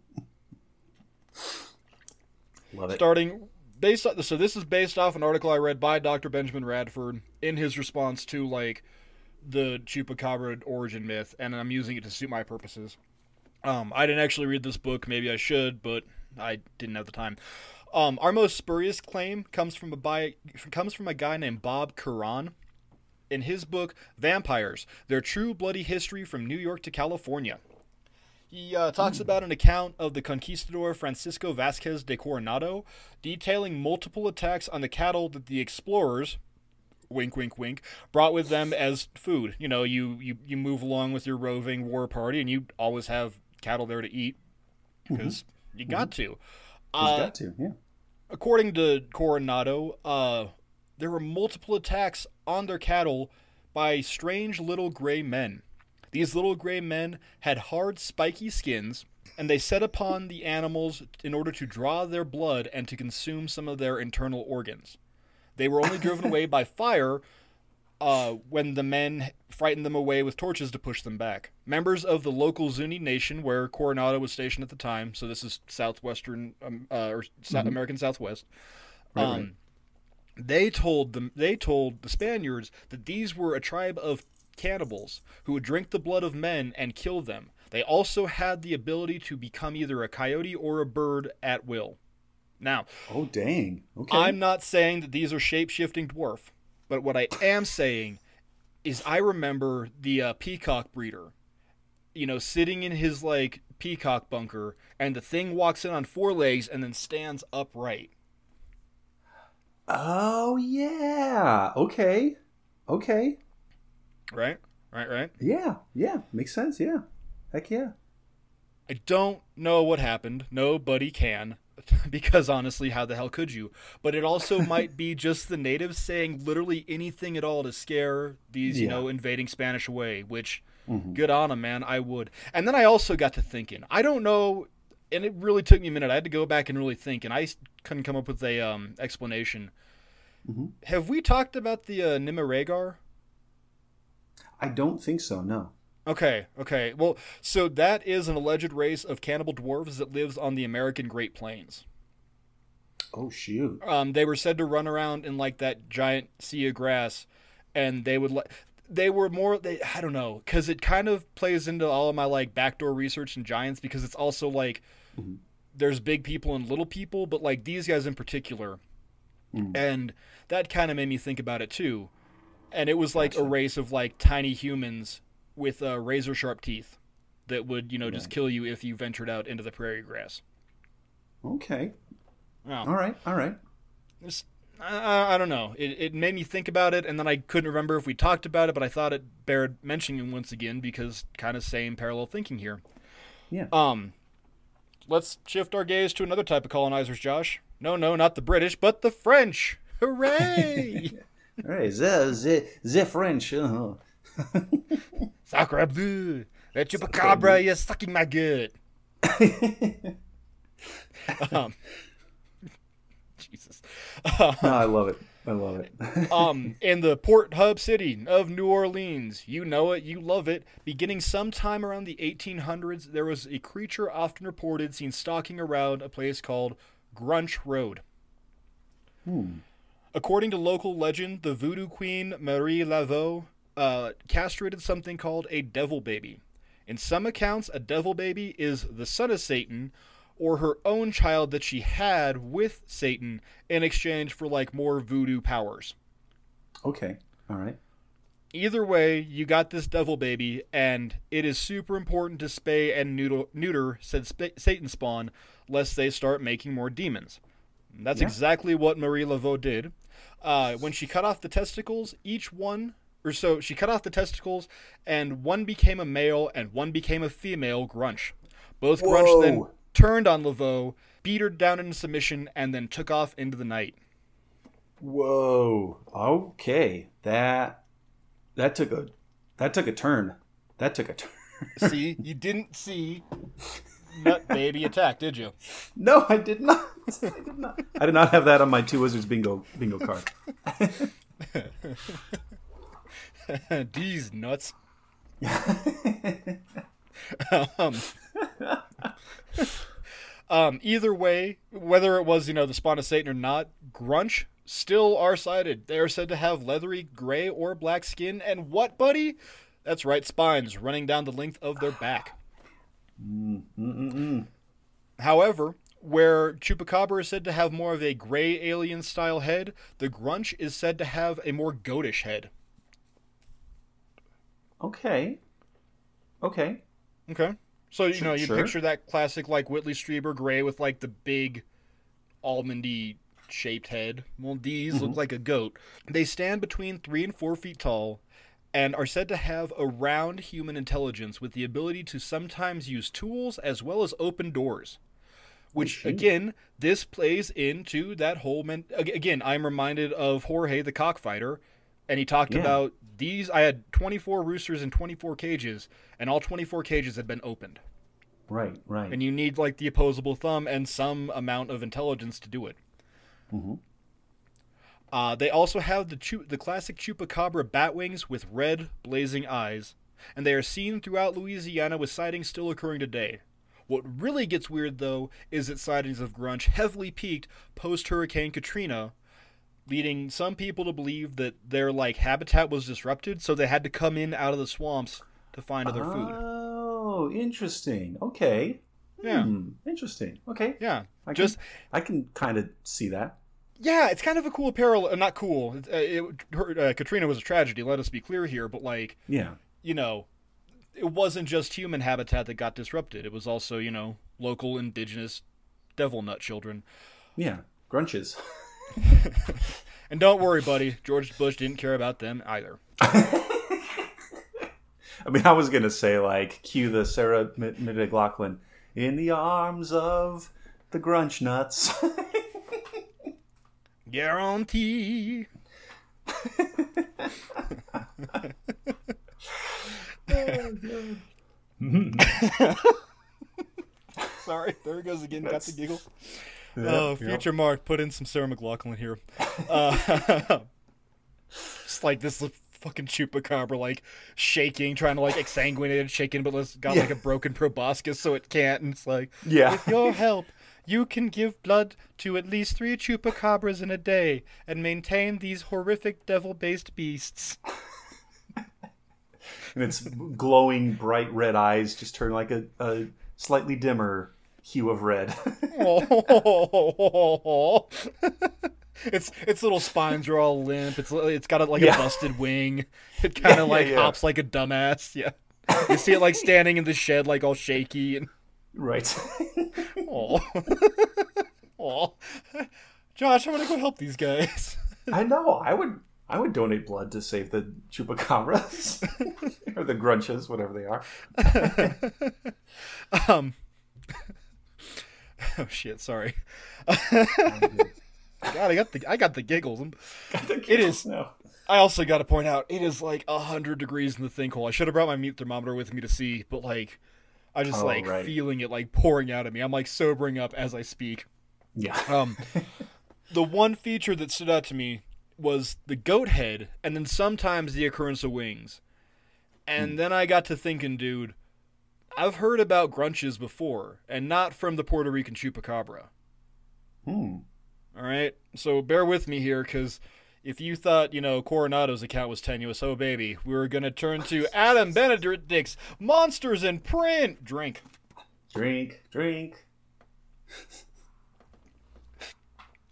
Love it. Starting based on, so this is based off an article I read by Dr. Benjamin Radford in his response to like the chupacabra origin myth, and I'm using it to suit my purposes. Um, I didn't actually read this book. Maybe I should, but I didn't have the time. Um, our most spurious claim comes from a by, comes from a guy named Bob Curran. In his book Vampires: Their True Bloody History from New York to California. He uh, talks about an account of the conquistador Francisco Vasquez de Coronado, detailing multiple attacks on the cattle that the explorers, wink, wink, wink, brought with them as food. You know, you, you, you move along with your roving war party, and you always have cattle there to eat because you got to. He's Uh, got to. Yeah. according to Coronado, uh, there were multiple attacks on their cattle by strange little gray men. These little gray men had hard, spiky skins, and they set upon the animals in order to draw their blood and to consume some of their internal organs. They were only driven away by [LAUGHS] fire uh, when the men frightened them away with torches to push them back. Members of the local Zuni nation, where Coronado was stationed at the time, so this is southwestern um, uh, or South American Southwest. Right, um, right. They told them they told the Spaniards that these were a tribe of cannibals who would drink the blood of men and kill them. They also had the ability to become either a coyote or a bird at will. Now, Oh dang. Okay. I'm not saying that these are shape shifting dwarf, but what I am saying is I remember the uh, peacock breeder, you know, sitting in his like peacock bunker, and the thing walks in on four legs and then stands upright. Oh yeah. Okay. Okay. Right? Right, right? Yeah. Yeah. Makes sense. Yeah. Heck yeah. I don't know what happened. Nobody can. [LAUGHS] Because honestly, how the hell could you? But it also [LAUGHS] might be just the natives saying literally anything at all to scare these, you know, invading Spanish away, which Mhm. good on them, man. I would. And then I also got to thinking. I don't know, and it really took me a minute. I had to go back and really think, and I couldn't come up with a um, explanation. Mhm. Have we talked about the uh, Nimerigar? I don't think so. No. Okay, okay. Well, so that is an alleged race of cannibal dwarves that lives on the American Great Plains. Oh shoot. Um, they were said to run around in like that giant sea of grass, and they would like. They were more. They I don't know because it kind of plays into all of my like backdoor research and giants because it's also like Mhm. there's big people and little people, but like these guys in particular, Mm. and that kind of made me think about it too. And it was like a race of like tiny humans with uh, razor sharp teeth that would you know just Right. kill you if you ventured out into the prairie grass. Okay. Wow. All right. All right. It's, I, I don't know. It, it made me think about it, and then I couldn't remember if we talked about it, but I thought it bared mentioning once again because kind of same parallel thinking here. Yeah. Um, let's shift our gaze to another type of colonizers, Josh. No, no, not the British, but the French. [LAUGHS] Hooray! [LAUGHS] All right. The the the French. Uh-huh. Sacre bleu! That chupacabra, you're sucking my gut. [LAUGHS] Um, [LAUGHS] Jesus. no, I [LAUGHS] love it. I love it. um, in the port hub city of New Orleans. You know it, you love it. Beginning sometime around the 1800s, there was a creature often reported seen stalking around a place called Grunch Road. Hmm. According to local legend, the voodoo queen Marie Laveau uh, castrated something called a devil baby. In some accounts, a devil baby is the son of Satan or her own child that she had with Satan in exchange for like more voodoo powers. Okay. All right. Either way, you got this devil baby, and it is super important to spay and neuter, neuter said sp- Satan spawn, lest they start making more demons. And that's Yeah. exactly what Marie Laveau did. Uh, when she cut off the testicles, each one, or so she cut off the testicles, and one became a male and one became a female Grunch. Both Grunch then turned on Laveau, beat her down into submission, and then took off into the night. Whoa. Okay. That that took a that took a turn. That took a turn. see, [LAUGHS] you didn't see nut baby attack, did you? No, I did not. [LAUGHS] I did not. I did not have that on my two wizards bingo bingo card. [LAUGHS] [LAUGHS] These nuts. um, um, either way, whether it was you know the spawn of Satan or not, Grunch still are sighted. They are said to have leathery gray or black skin, and what, buddy? That's right, spines running down the length of their back. Mm-mm-mm. However, where Chupacabra is said to have more of a gray alien style head, the Grunch is said to have a more goatish head. Okay. Okay. Okay. So you know you Sure. picture that classic like Whitley Strieber gray with like the big almondy shaped head. Well, these look mm-hmm. like a goat. They stand between three and four feet tall, and are said to have a round human intelligence with the ability to sometimes use tools as well as open doors. Which again, this plays into that whole. Men- again, I'm reminded of Jorge the cockfighter, and he talked Yeah. about these. I had 24 roosters in 24 cages, and all 24 cages had been opened. Right. Right. And you need like the opposable thumb and some amount of intelligence to do it. Mhm. Uh, they also have the chu- the classic chupacabra bat wings with red blazing eyes, and they are seen throughout Louisiana with sightings still occurring today. What really gets weird though is that sightings of grunch heavily peaked post Hurricane Katrina, leading some people to believe that their like habitat was disrupted, so they had to come in out of the swamps to find other food. Oh, interesting. Okay. Yeah. Hmm, interesting. Okay. Yeah, I can, just I can kind of see that. Yeah, it's kind of a cool parallel. Uh, not cool. It, uh, it, her, uh, Katrina was a tragedy. Let us be clear here. But like, Yeah. you know, it wasn't just human habitat that got disrupted. It was also, you know, local indigenous devil nut children. Yeah. Grunches. [LAUGHS] And don't worry, buddy. George Bush didn't care about them either. [LAUGHS] I mean, I was gonna say like, cue the Sarah M- McLachlan in the arms of the Grunch nuts. [LAUGHS] Guarantee. [LAUGHS] Sorry, there he goes again. Got the giggle. oh, yep. future Mark, put in some Sarah McLachlan here. [LAUGHS] Uh, [LAUGHS] it's like this fucking chupacabra, like shaking, trying to like exsanguinate and shaking, but it's got like a broken proboscis, so it can't. And it's like, Yeah. with your help, you can give blood to at least three chupacabras in a day and maintain these horrific devil-based beasts. and its glowing bright red eyes just turn like a, a slightly dimmer hue of red. [LAUGHS] its its little spines are all limp. It's it's got a, like Yeah. a busted wing. It kind of yeah, like yeah. hops like a dumbass. Yeah, you see it like standing in the shed, like all shaky and right. oh, [LAUGHS] oh. Josh, I'm gonna go help these guys. I know. I would. I would donate blood to save the chupacabras [LAUGHS] or the grunches, whatever they are. [LAUGHS] Um. Oh shit! Sorry. God, I got the I got the giggles. It is- No. I also got to point out it is like hundred degrees in the think hole. I should have brought my meat thermometer with me to see, but like, I just Oh, like right. feeling it like pouring out of me. I'm like sobering up as I speak. Yeah. [LAUGHS] Um, the one feature that stood out to me was the goat head, and then sometimes the occurrence of wings. And Hmm. then I got to thinking, dude, I've heard about grunches before, and not from the Puerto Rican chupacabra. Hmm. All right, so bear with me here, because if you thought you know Coronado's account was tenuous, oh baby, we were gonna turn to Adam Benedict's Monsters in Print. Drink. Drink, drink.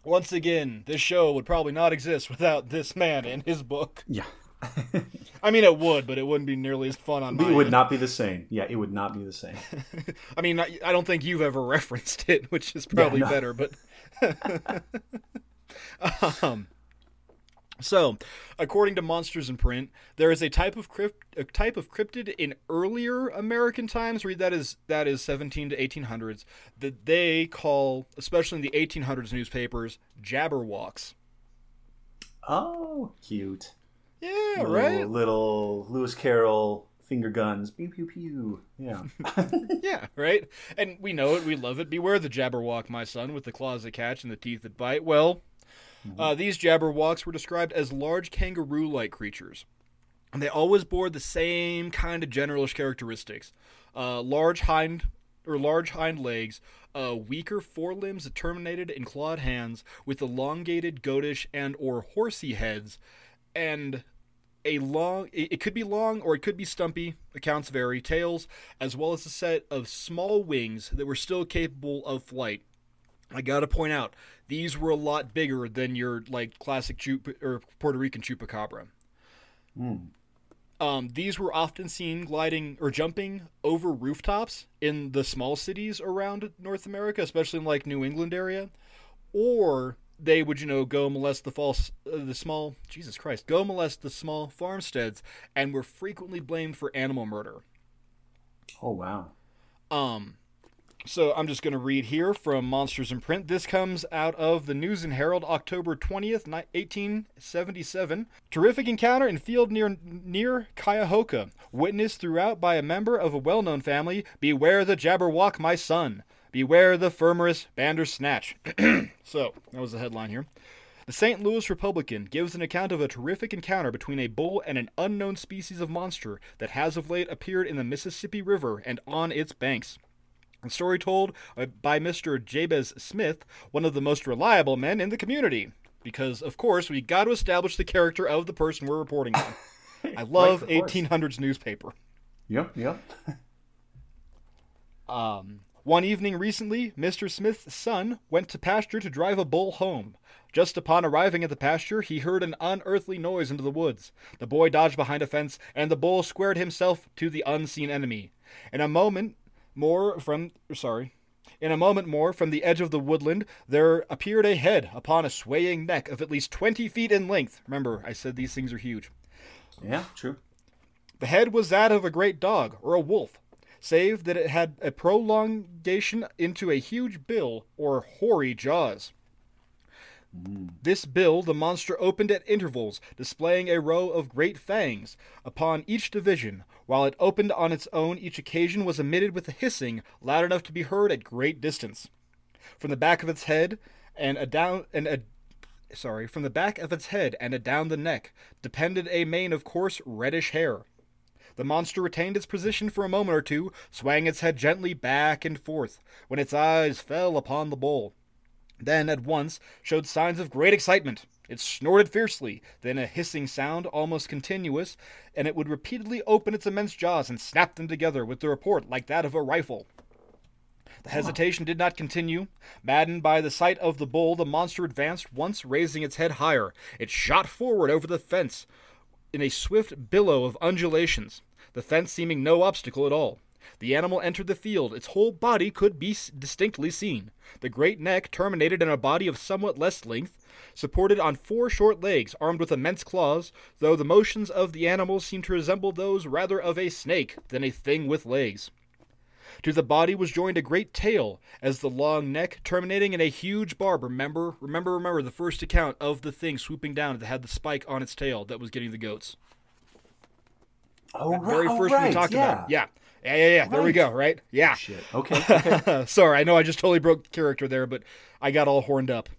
Once again, this show would probably not exist without this man and his book. Yeah. [LAUGHS] I mean, it would, but it wouldn't be nearly as fun on my It would end. not be the same. Yeah, it would not be the same. [LAUGHS] I mean, I, I don't think you've ever [LAUGHS] referenced it, which is probably no. better. But um, so, according to Monsters in Print, there is a type of crypt, a type of cryptid in earlier American times. Read that is that is 17 to 1800s that they call, especially in the 1800s newspapers, jabberwocks. Oh, cute. Yeah, little, right. Little Lewis Carroll finger guns. Pew pew pew. Yeah. [LAUGHS] Yeah, right? And we know it, we love it. Beware the Jabberwock, my son, with the claws that catch and the teeth that bite. Well, uh, these Jabberwocks were described as large kangaroo like creatures. And they always bore the same kind of generalish characteristics. Uh, large hind or large hind legs, uh, weaker forelimbs that terminated in clawed hands, with elongated goatish and or horsey heads, and a long it could be long or it could be stumpy accounts vary tails as well as a set of small wings that were still capable of flight i gotta point out these were a lot bigger than your like classic chup- or puerto rican chupacabra. Um, these were often seen gliding or jumping over rooftops in the small cities around north america especially in like new england area. Or they would you know go molest the false uh, the small jesus christ go molest the small farmsteads and were frequently blamed for animal murder. Oh wow. um so i'm just going to read here from monsters in print. This comes out of the news and herald october 20th 1877 terrific encounter in field near near cuyahoga witnessed throughout by a member of a well-known family. Beware the jabberwock my son. Beware the frumious bandersnatch. [CLEARS THROAT] So that was the headline here. The St. Louis Republican gives an account of a terrific encounter between a bull and an unknown species of monster that has of late appeared in the Mississippi River and on its banks. Story told uh, by Mr. Jabez Smith, one of the most reliable men in the community. Because, of course, we got to establish the character of the person we're reporting on. [LAUGHS] I love course. 1800s newspaper. Yep. Yep. [LAUGHS] Um, one evening recently, Mr. Smith's son went to pasture to drive a bull home. Just upon arriving at the pasture, he heard an unearthly noise into the woods. The boy dodged behind a fence, and the bull squared himself to the unseen enemy. In a moment more from sorry. In a moment more from the edge of the woodland, there appeared a head upon a swaying neck of at least twenty feet in length. Remember, I said these things are huge. Yeah. True. The head was that of a great dog or a wolf, save that it had a prolongation into a huge bill or hoary jaws. This bill the monster opened at intervals, displaying a row of great fangs upon each division. While it opened on its own, each occasion was emitted with a hissing loud enough to be heard at great distance. From the back of its head and a down and a sorry, from the back of its head and adown the neck depended a mane of coarse reddish hair. The monster retained its position for a moment or two, swaying its head gently back and forth, when its eyes fell upon the bull. Then, at once, showed signs of great excitement. It snorted fiercely, then a hissing sound, almost continuous, and it would repeatedly open its immense jaws and snap them together with the report like that of a rifle. The hesitation did not continue. Maddened by the sight of the bull, the monster advanced, once raising its head higher. It shot forward over the fence in a swift billow of undulations, the fence seeming no obstacle at all. The animal entered the field. Its whole body could be distinctly seen. The great neck terminated in a body of somewhat less length, supported on four short legs armed with immense claws, though the motions of the animal seemed to resemble those rather of a snake than a thing with legs. To the body was joined a great tail, as the long neck terminating in a huge barb. Remember, remember, remember the first account of the thing swooping down that had the spike on its tail that was getting the goats. Oh, Very right. oh, first we right, talked yeah. about. Yeah. Yeah, yeah, yeah. There we go, right? Yeah. Oh, shit. Okay. okay. [LAUGHS] Sorry, I know I just totally broke character there, but I got all horned up.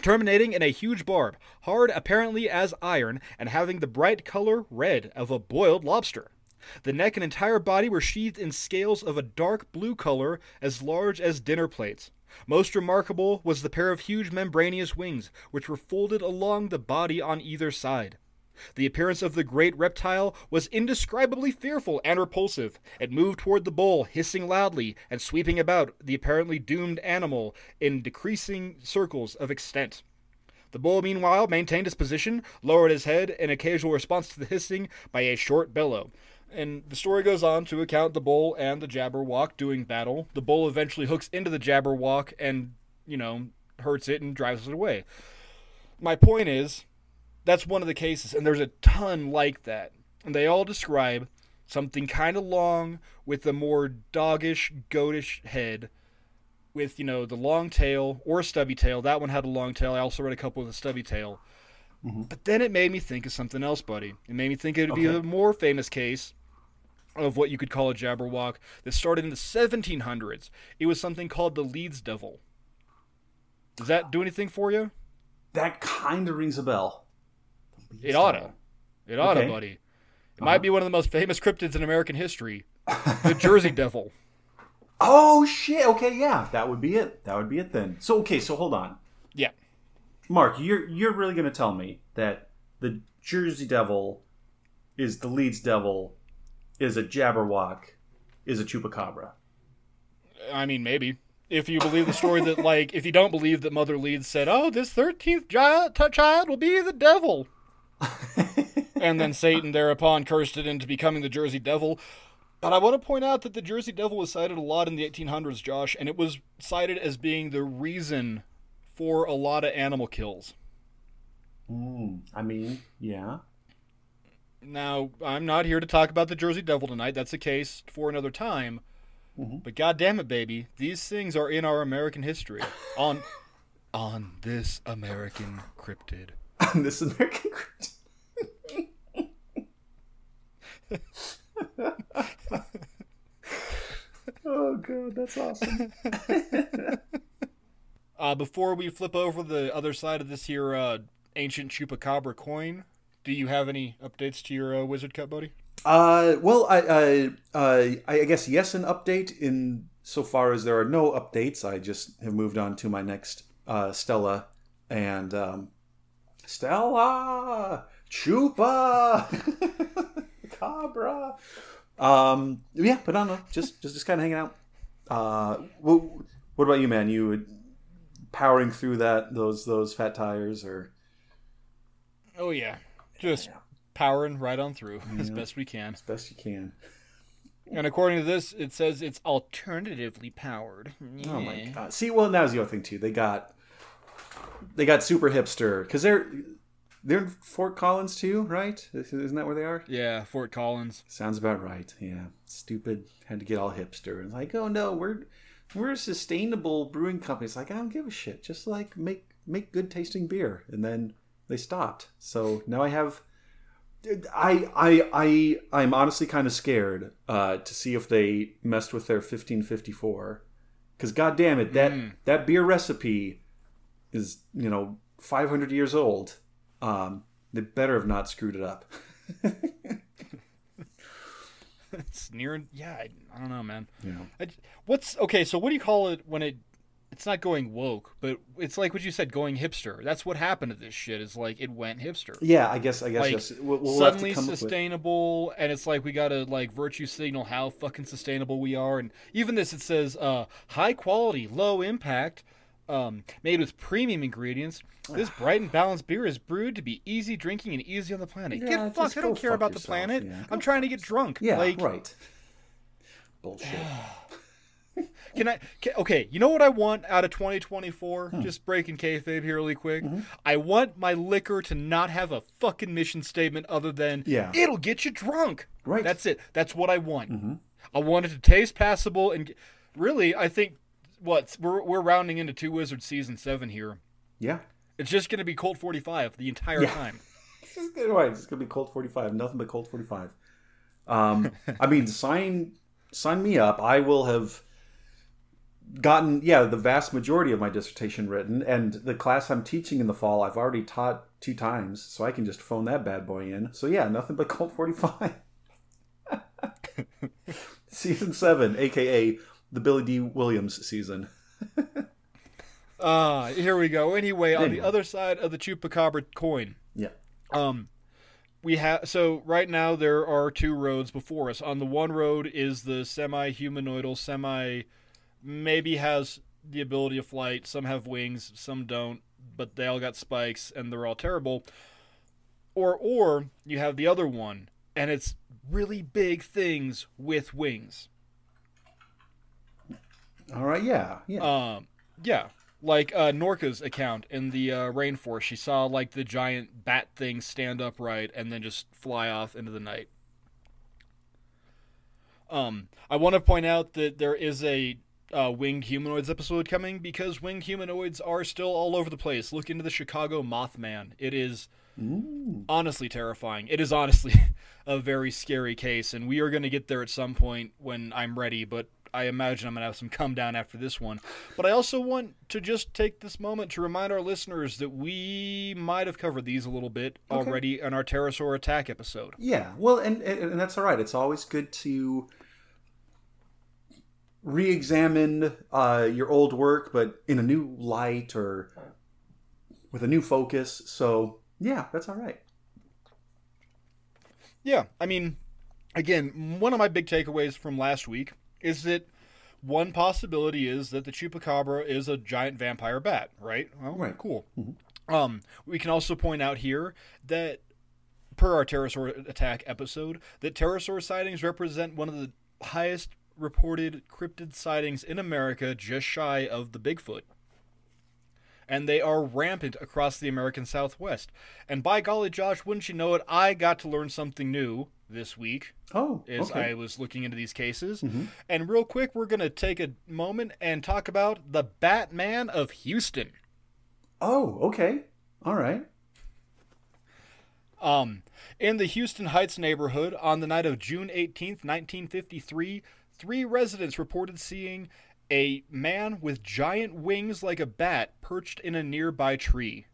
Terminating in a huge barb, hard apparently as iron, and having the bright color red of a boiled lobster. The neck and entire body were sheathed in scales of a dark blue color as large as dinner plates. Most remarkable was the pair of huge membranous wings, which were folded along the body on either side. The appearance of the great reptile was indescribably fearful and repulsive. It moved toward the bull, hissing loudly and sweeping about the apparently doomed animal in decreasing circles of extent. The bull, meanwhile, maintained his position, lowered his head in occasional response to the hissing by a short bellow. And the story goes on to account the bull and the Jabberwock doing battle. The bull eventually hooks into the Jabberwock and, you know, hurts it and drives it away. My point is, that's one of the cases, and there's a ton like that. And they all describe something kind of long with a more doggish, goatish head, with, you know, the long tail or a stubby tail. That one had a long tail. I also read a couple with a stubby tail. Mm-hmm. But then it made me think of something else, buddy. It made me think it would be a more famous case of what you could call a Jabberwock that started in the 1700s. It was something called the Leeds Devil. Does that do anything for you? That kind of rings a bell. It oughta. It oughta, Okay. buddy. It might uh-huh. be one of the most famous cryptids in American history. [LAUGHS] The Jersey Devil. Oh shit. Okay, yeah, that would be it. That would be it then. So okay, so hold on, Yeah. Mark. You're you're really going to tell me that the Jersey Devil is the Leeds Devil, is a Jabberwock, is a Chupacabra. I mean, maybe. If you believe the story that, like, if you don't believe that Mother Leeds said, oh, this 13th child, child will be the devil. [LAUGHS] and then Satan thereupon cursed it into becoming the Jersey Devil. But I want to point out that the Jersey Devil was cited a lot in the 1800s, Josh, and it was cited as being the reason for a lot of animal kills. Mm, I mean, yeah. Now, I'm not here to talk about the Jersey Devil tonight. That's a case for another time. Mhm. But god damn it, baby, these things are in our American history. On on this American cryptid. This American Crypt. oh god, that's awesome. [LAUGHS] Uh, before we flip over the other side of this here uh, ancient chupacabra coin, do you have any updates to your uh, wizard cut, buddy? Uh, well, I, uh, uh, I guess yes, an update in so far as there are no updates. I just have moved on to my next uh, Stella and um, Stella Chupa [LAUGHS] Cabra. Um, yeah, but I don't know, just just just kind of hanging out. Uh, what, what about you, man? You would- powering through that those those fat tires or Oh yeah, just Yeah. powering right on through [LAUGHS] as best we can. as best you can. And according to this, it says it's alternatively powered. Oh my god! See, well, that was the other thing too. They got they got super hipster because they're they're in Fort Collins too, right? Isn't that where they are? Yeah, Fort Collins. Sounds about right. Yeah, stupid. Had to get all hipster and like, oh no, we're we're a sustainable brewing company. It's like I don't give a shit. Just like make make good tasting beer, and then they stopped. So now I have. I I I I'm honestly kind of scared uh, to see if they messed with their 1554, because god damn it, that Mm. that beer recipe is you know 500 years old. Um, they better have not screwed it up. [LAUGHS] It's near. Yeah, I, I don't know, man. know. I, what's okay? So what do you call it when it? It's not going woke, but it's like what you said, going hipster. That's what happened to this shit. Is like it went hipster. Yeah, I guess I guess Like, yes. We'll, we'll suddenly come up with- sustainable and it's like we gotta like virtue signal how fucking sustainable we are and even this it says uh high quality low impact um made with premium ingredients this bright and balanced beer is brewed to be easy drinking and easy on the planet Yeah, get fucked i don't care about the planet yeah. i'm trying to get drunk Yeah, like right. [SIGHS] Bullshit. [SIGHS] can i ca okay you know what i want out of 2024 Hmm. just breaking kayfabe here really quick Mm-hmm. i want my liquor to not have a fucking mission statement other than Yeah. it'll get you drunk Right. Mm-hmm. That's it. That's what I want. I want it to taste passable and really, I think what we're we're rounding into Two Wizards season seven here. Yeah. It's just going to be Colt forty five the entire Yeah. time. [LAUGHS] It's right. It's gonna be Colt forty five. Nothing but Colt forty five. Um, I mean, [LAUGHS] sign sign me up. I will have gotten yeah the vast majority of my dissertation written, and the class I'm teaching in the fall I've already taught two times, so I can just phone that bad boy in. So yeah, nothing but Colt forty five. [LAUGHS] Season seven, aka the Billy Dee Williams season. [LAUGHS] Ah, here we go. Anyway, on the other side of the chupacabra coin, Yeah. um, we have so right now there are two roads before us. On the one road is the semi-humanoidal, semi, maybe has the ability of flight. Some have wings, some don't, but they all got spikes and they're all terrible. Or or you have the other one, and it's really big things with wings. All right. Yeah. Yeah. Um, yeah, like uh, Norka's account in the uh, rainforest, she saw like the giant bat thing stand upright and then just fly off into the night. Um, I want to point out that there is a uh, winged humanoids episode coming because winged humanoids are still all over the place. Look into the Chicago Mothman. It is Mm. Honestly terrifying. It is honestly [LAUGHS] a very scary case, and we are going to get there at some point when I'm ready, but I imagine I'm going to have some come down after this one. But I also want to just take this moment to remind our listeners that we might have covered these a little bit Okay. already in our pterosaur attack episode. Yeah, well, and, and and that's all right. It's always good to re-examine uh, your old work, but in a new light or with a new focus. So yeah, that's all right. Yeah, I mean, again, one of my big takeaways from last week is that one possibility is that the chupacabra is a giant vampire bat, right? Well, Right. cool. Um, we can also point out here that, per our pterosaur attack episode, that pterosaur sightings represent one of the highest reported cryptid sightings in America, just shy of the Bigfoot. And they are rampant across the American Southwest. And by golly, Josh, wouldn't you know it, I got to learn something new this week Oh, as okay. I was looking into these cases. Mhm. And real quick, we're going to take a moment and talk about the Batman of Houston. Oh, okay. All right. Um, in the Houston Heights neighborhood, on the night of June 18th, 1953, three residents reported seeing a man with giant wings like a bat perched in a nearby tree.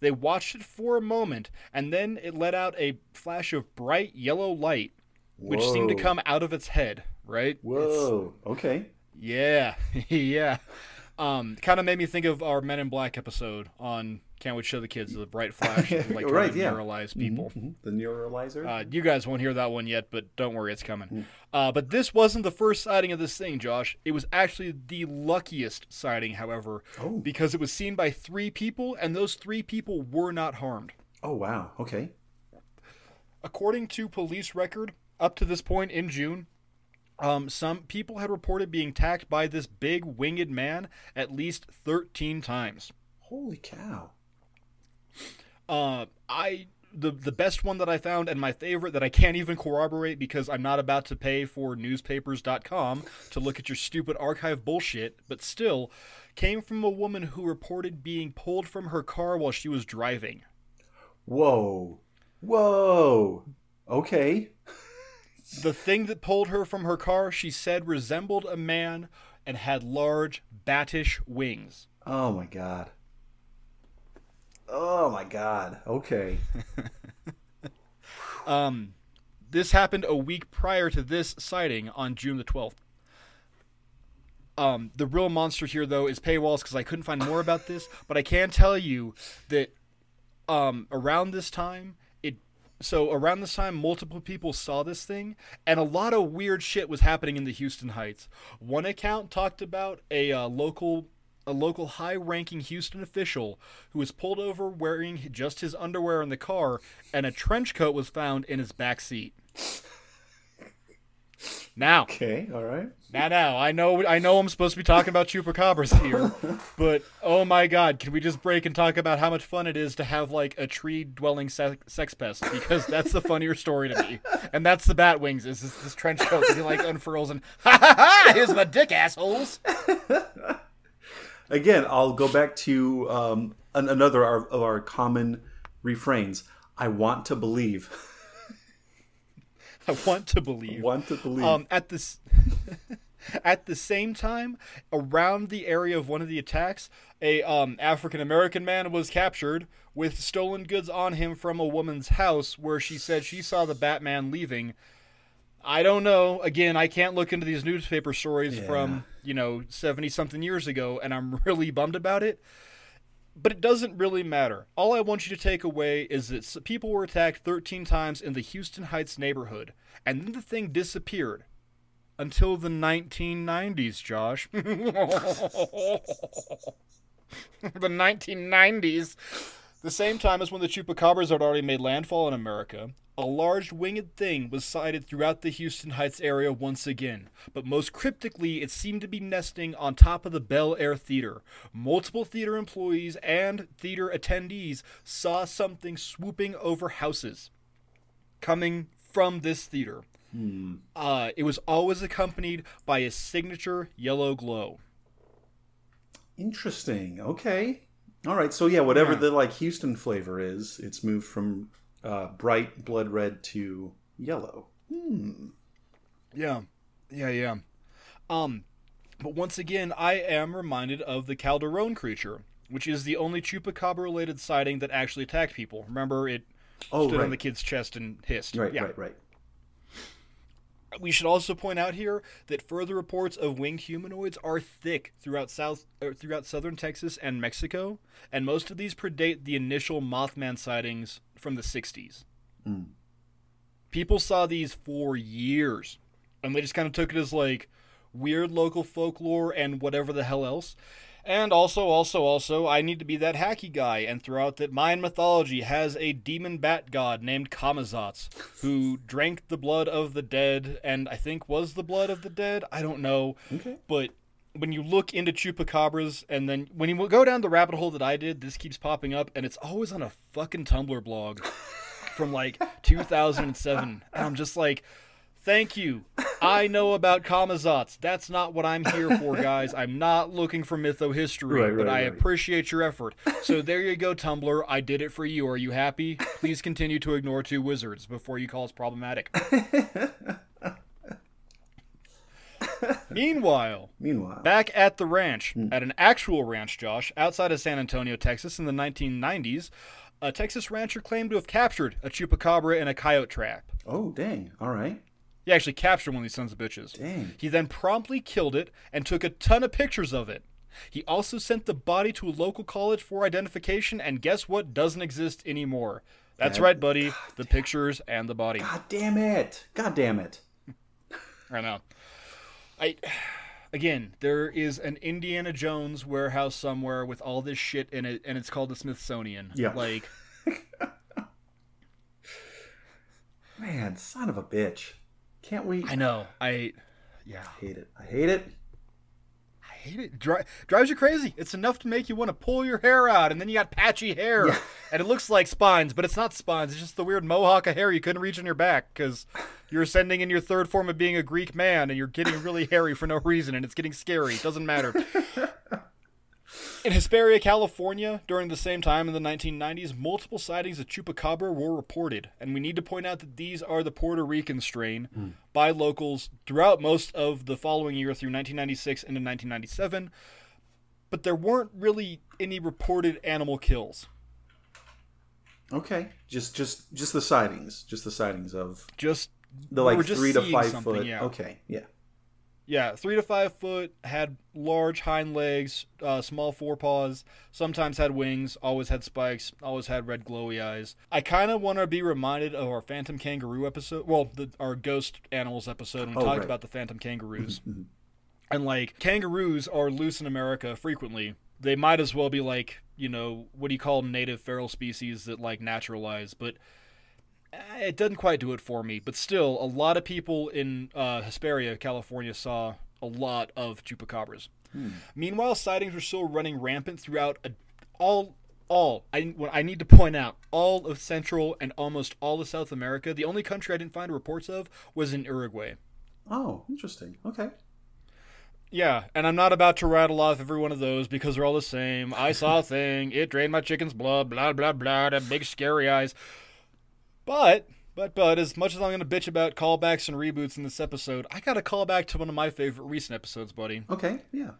They watched it for a moment, and then it let out a flash of bright yellow light, which seemed to come out of its head, right? It's- Whoa. Okay. yeah, [LAUGHS] yeah. Um, kind of made me think of our Men in Black episode on Can't We Show the Kids the bright [LAUGHS] flash, of, like Right, yeah. neuralize people. Mhm. The neuralizer. Uh, you guys won't hear that one yet, but don't worry, it's coming. Uh, but this wasn't the first sighting of this thing, Josh. It was actually the luckiest sighting, however, oh. because it was seen by three people, and those three people were not harmed. Oh wow. Okay. According to police record, up to this point in June, um, some people had reported being attacked by this big winged man at least 13 times. Holy cow. Uh, I the the best one that I found and my favorite that I can't even corroborate because I'm not about to pay for newspapers.com to look at your stupid archive bullshit, but still came from a woman who reported being pulled from her car while she was driving. Whoa. Whoa. Okay. The thing that pulled her from her car, she said, resembled a man and had large, battish wings. Oh my god. Oh my god. Okay. [LAUGHS] Um, this happened a week prior to this sighting on June the 12th. Um, the real monster here, though, is paywalls because I couldn't find more about [LAUGHS] this, but I can tell you that um, around this time, it so around this time, multiple people saw this thing, and a lot of weird shit was happening in the Houston Heights. One account talked about a uh, local a local high-ranking Houston official who was pulled over wearing just his underwear in the car, and a trench coat was found in his back seat. Now, Okay. All right. now, now, I know, I know, I'm supposed to be talking about chupacabras here, [LAUGHS] but oh my god, can we just break and talk about how much fun it is to have like a tree-dwelling se- sex pest? Because that's the funnier story to me, and that's the bat wings. Is this, this trench coat he like unfurls and ha ha ha? Here's my dick, assholes. [LAUGHS] Again, I'll go back to um, an- another our- of our common refrains. I want to believe. [LAUGHS] I want to believe. want to believe. Um, at this, [LAUGHS] at the same time, around the area of one of the attacks, a um, African American man was captured with stolen goods on him from a woman's house, where she said she saw the Batman leaving. I don't know. Again, I can't look into these newspaper stories Yeah. from you know seventy something years ago, and I'm [LAUGHS] really bummed about it. But it doesn't really matter. All I want you to take away is that people were attacked 13 times in the Houston Heights neighborhood, and then the thing disappeared until the 1990s, Josh. [LAUGHS] the 1990s. The same time as when the chupacabras had already made landfall in America, a large winged thing was sighted throughout the Houston Heights area once again, but most cryptically, it seemed to be nesting on top of the Bel Air Theater. Multiple theater employees and theater attendees saw something swooping over houses coming from this theater. Uh, it was always accompanied by a signature yellow glow. Interesting. Okay. All right, so yeah, whatever Yeah. the like Houston flavor is, it's moved from uh, bright blood red to yellow. Hmm. Yeah, yeah, yeah. Um, but once again, I am reminded of the Calderon creature, which is the only chupacabra-related sighting that actually attacked people. Remember, it Oh, stood right. on the kid's chest and hissed. Right, yeah. right, right. We should also point out here that further reports of winged humanoids are thick throughout south throughout southern Texas and Mexico, and most of these predate the initial Mothman sightings from the 60s. Mm. People saw these for years, and they just kind of took it as like weird local folklore and whatever the hell else. And also, also, also, I need to be that hacky guy and throw out that Mayan mythology has a demon bat god named Camazotz who drank the blood of the dead and I think was the blood of the dead. I don't know. Okay. But when you look into chupacabras and then when you go down the rabbit hole that I did, this keeps popping up and it's always on a fucking Tumblr blog from like 2007. And I'm just like, thank you. I know about Camazotz. That's not what I'm here for, [LAUGHS] guys. I'm not looking for mytho history, Right, but right, I right. appreciate your effort. So there you go, Tumblr. I did it for you. Are you happy? Please continue to ignore two wizards before you call us problematic. [LAUGHS] Meanwhile, Meanwhile, Back at the ranch, hmm. at an actual ranch, Josh, outside of San Antonio, Texas, in the 1990s, a Texas rancher claimed to have captured a chupacabra in a coyote trap. oh dang! All right, He actually captured one of these sons of bitches. dang. He then promptly killed it and took a ton of pictures of it. He also sent the body to a local college for identification, and guess what doesn't exist anymore? That's That- right, buddy. The pictures and the body. God damn it! God damn it! I know. I again, there is an Indiana Jones warehouse somewhere with all this shit in it, and it's called the Smithsonian. Yeah. Like, [LAUGHS] Man, son of a bitch! Can't we? I know. I, yeah, I hate it. I hate it. I hate it. Dri- drives you crazy. It's enough to make you want to pull your hair out, and then you got patchy hair, Yeah. and it looks like spines, but it's not spines. It's just the weird mohawk of hair you couldn't reach on your back because you're ascending in your third form of being a Greek man, and you're getting really hairy for no reason, and it's getting scary. It doesn't matter. [LAUGHS] In Hesperia, California, during the same time in the 1990s, multiple sightings of chupacabra were reported, and we need to point out that these are the Puerto Rican strain hmm. by locals throughout most of the following year through 1996 into 1997. But there weren't really any reported animal kills. Okay, just just just the sightings, just the sightings of Just the like three to five foot. Yeah. Okay, yeah. Yeah, three to five foot, had large hind legs, uh, small forepaws, sometimes had wings, always had spikes, always had red glowy eyes. I kind of want to be reminded of our Phantom Kangaroo episode, well, the, our Ghost Animals episode when we Oh, talked right. about the Phantom Kangaroos. Mhm. And like, kangaroos are loose in America frequently. They might as well be like, you know, what do you call native feral species that like naturalize, but it doesn't quite do it for me. But still, a lot of people in uh, Hesperia, California, saw a lot of chupacabras. Meanwhile, sightings were still running rampant throughout a, all. All I, what I need to point out, all of Central and almost all of South America. The only country I didn't find reports of was in Uruguay. Oh, interesting. Okay. Yeah, and I'm not about to rattle off every one of those because they're all the same. I saw a thing. It drained my chicken's blood. Blah blah blah. That big scary eyes. But but but as much as I'm gonna bitch about callbacks and reboots in this episode, I got a call back to one of my favorite recent episodes, buddy. Okay. Yeah.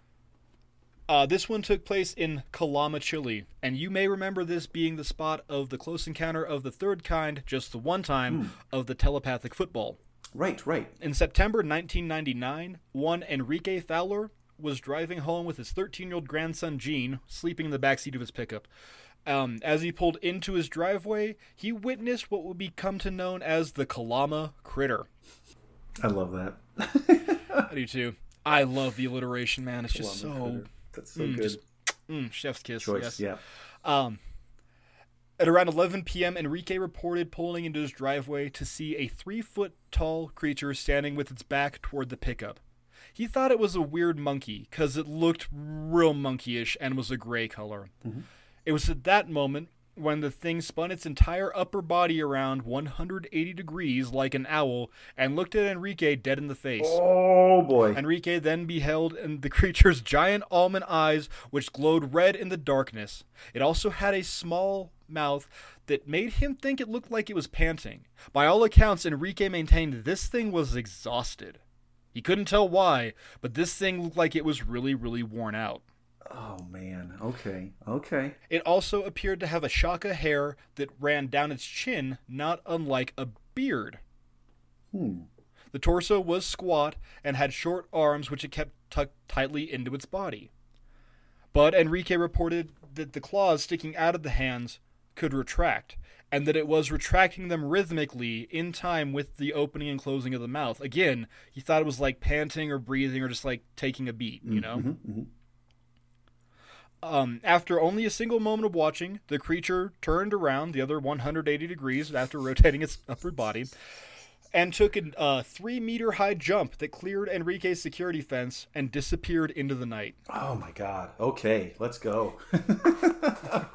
Uh, this one took place in Calama, Chile, and you may remember this being the spot of the close encounter of the third kind, just the one time, of the telepathic football. Right. Right. In September 1999, one Enrique Fowler was driving home with his 13 year old grandson Gene, sleeping in the backseat of his pickup. Um, as he pulled into his driveway, he witnessed what would become to known as the Calama Critter. I love that. [LAUGHS] I do too. I love the alliteration, man. It's just so it. That's so Mm, good just- mm, chef's kiss. choice. yes. Yeah. Um, at around 11 p.m., Enrique reported pulling into his driveway to see a three foot tall creature standing with its back toward the pickup. He thought it was a weird monkey because it looked real monkeyish and was a gray color. It was at that moment when the thing spun its entire upper body around 180 degrees like an owl and looked at Enrique dead in the face. Oh boy. Enrique then beheld in the [LAUGHS] creature's giant almond eyes, which glowed red in the darkness. It also had a small mouth that made him think it looked like it was panting. By all accounts, Enrique maintained this thing was exhausted. He couldn't tell why, but this thing looked like it was really, really worn out. Oh man. Okay. Okay. It also appeared to have a shock of hair that ran down its chin, not unlike a beard. Hmm. The torso was squat and had short arms which it kept tucked tightly into its body. But Enrique reported that the claws sticking out of the hands could retract, and that it was retracting them rhythmically in time with the opening and closing of the mouth. Again, he thought it was like panting or breathing or just like taking a beat, you know? Mhm, mhm. Um, after only a single moment of watching, the creature turned around the other 180 degrees after rotating its upper body and took a uh, three meter high jump that cleared Enrique's security fence and disappeared into the night. Oh my god. Okay. Let's go. [LAUGHS]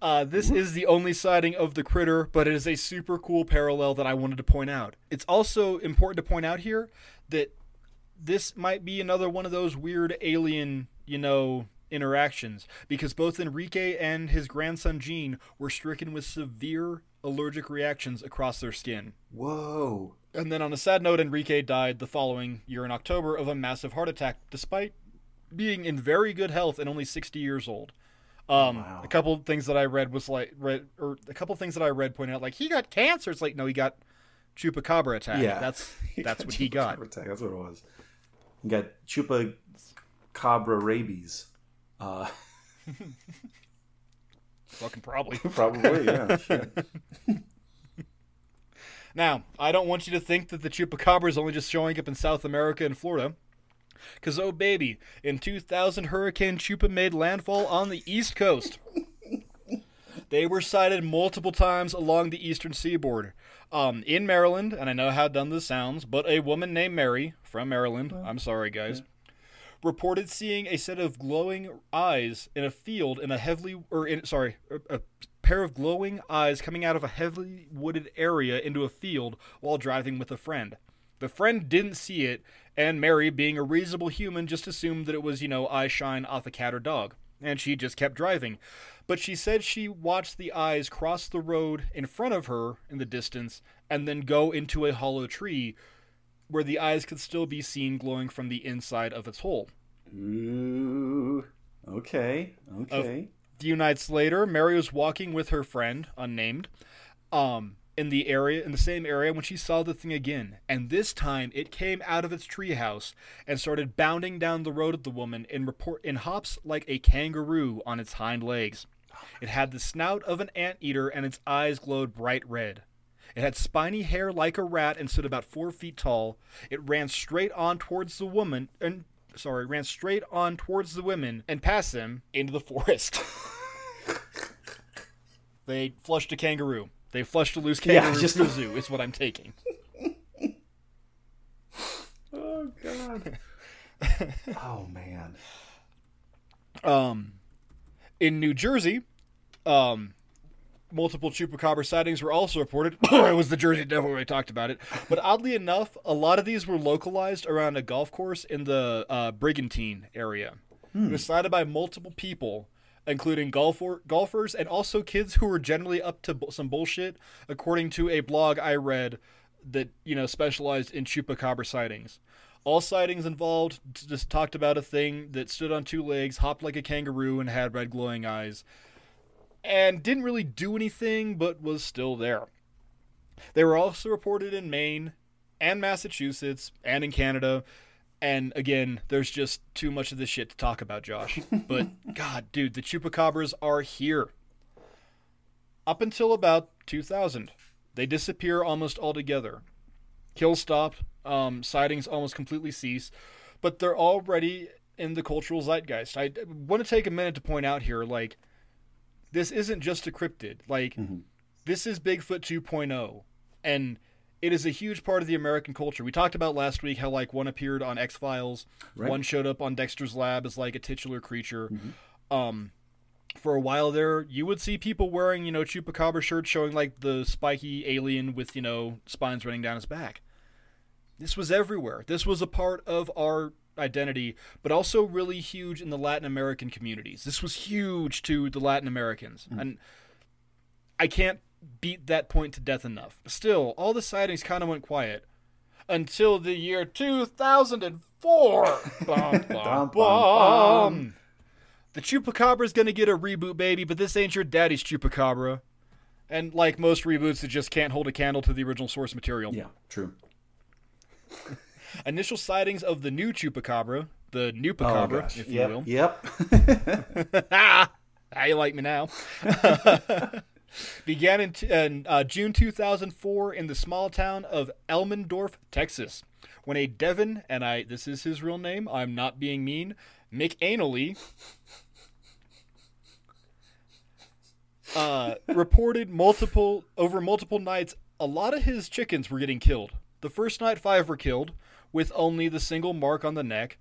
Uh, this is the only sighting of the critter, but it is a super cool parallel that I wanted to point out. It's also important to point out here that this might be another one of those weird alien, you know, interactions because both Enrique and his grandson Gene were stricken with severe allergic reactions across their skin. Whoa. And then on a sad note, Enrique died the following year in October of a massive heart attack, despite being in very good health and only 60 years old. Um, Wow. A couple things that I read was like, read, or a couple things that I read pointed out like he got cancer. It's like no, he got chupacabra attack. Yeah. that's [LAUGHS] that's what he got. Attack, That's what it was. You got chupa cabra rabies. Uh, [LAUGHS] Fucking probably. [LAUGHS] probably, yeah. [LAUGHS] Now, I don't want you to think that the chupacabra is only just showing up in South America and Florida. Because, oh baby, in 2000, Hurricane Chupa made landfall on the East Coast. they were sighted multiple times along the eastern seaboard. Um, in Maryland, and I know how dumb this sounds, but a woman named Mary from Maryland, I'm sorry guys, reported seeing a set of glowing eyes in a field in a heavily, or in, sorry, a, a pair of glowing eyes coming out of a heavily wooded area into a field while driving with a friend. The friend didn't see it, and Mary, being a reasonable human, just assumed that it was, you know, eye shine off a cat or dog, and she just kept driving. But she said she watched the eyes cross the road in front of her in the distance and then go into a hollow tree where the eyes could still be seen glowing from the inside of its hole. Ooh. Okay. Okay. A few nights later, Mary was walking with her friend, unnamed, um, in the area, in the same area, when she saw the thing again. And this time, it came out of its treehouse and started bounding down the road at the woman in report in hops like a kangaroo on its hind legs. It had the snout of an anteater, and its eyes glowed bright red. It had spiny hair like a rat and stood about four feet tall. It ran straight on towards the woman, and sorry, ran straight on towards the women and past them into the forest. [LAUGHS] they flushed a kangaroo. They flushed a loose Yeah, kangaroo just- the zoo. Is what I'm taking. [LAUGHS] Oh god. [LAUGHS] oh man. Um, in New Jersey, um, multiple chupacabra sightings were also reported. [COUGHS] it was the Jersey Devil where I talked about it. But oddly enough, a lot of these were localized around a golf course in the uh, Brigantine area. It was sighted by multiple people, including golfer, golfers and also kids who were generally up to some bullshit, according to a blog I read that you know specialized in chupacabra sightings. All sightings involved just talked about a thing that stood on two legs, hopped like a kangaroo, and had red glowing eyes, and didn't really do anything, but was still there. They were also reported in Maine and Massachusetts and in Canada. And again, there's just too much of this shit to talk about, Josh. [LAUGHS] But God, dude, the chupacabras are here. Up until about 2000, they disappear almost altogether. Kills stopped, um, sightings almost completely cease, but they're already in the cultural zeitgeist. I want to take a minute to point out here, like, this isn't just a cryptid. Like, this is Bigfoot 2.0, and it is a huge part of the American culture. We talked about last week how like one appeared on X Files, Right. one showed up on Dexter's Lab as like a titular creature. Um, for a while there, you would see people wearing, you know, chupacabra shirts showing like the spiky alien with, you know, spines running down his back. This was everywhere. This was a part of our identity, but also really huge in the Latin American communities. This was huge to the Latin Americans. And I can't beat that point to death enough. Still, all the sightings kind of went quiet until the year 2004. [LAUGHS] bum, bum, bum. The Chupacabra's gonna get a reboot, baby, but this ain't your daddy's Chupacabra. And like most reboots, it just can't hold a candle to the original source material. Yeah, true. [LAUGHS] Initial sightings of the new Chupacabra, the new Pacabra, if you yep. will. Yep. ah, [LAUGHS] how you like me now? Began in, t- in uh, June 2004 in the small town of Elmendorf, Texas, when a Devon, and I this is his real name, I'm not being mean, McAnally, uh, reported multiple over multiple nights. A lot of his chickens were getting killed. The first night, five were killed, with only the single mark on the neck.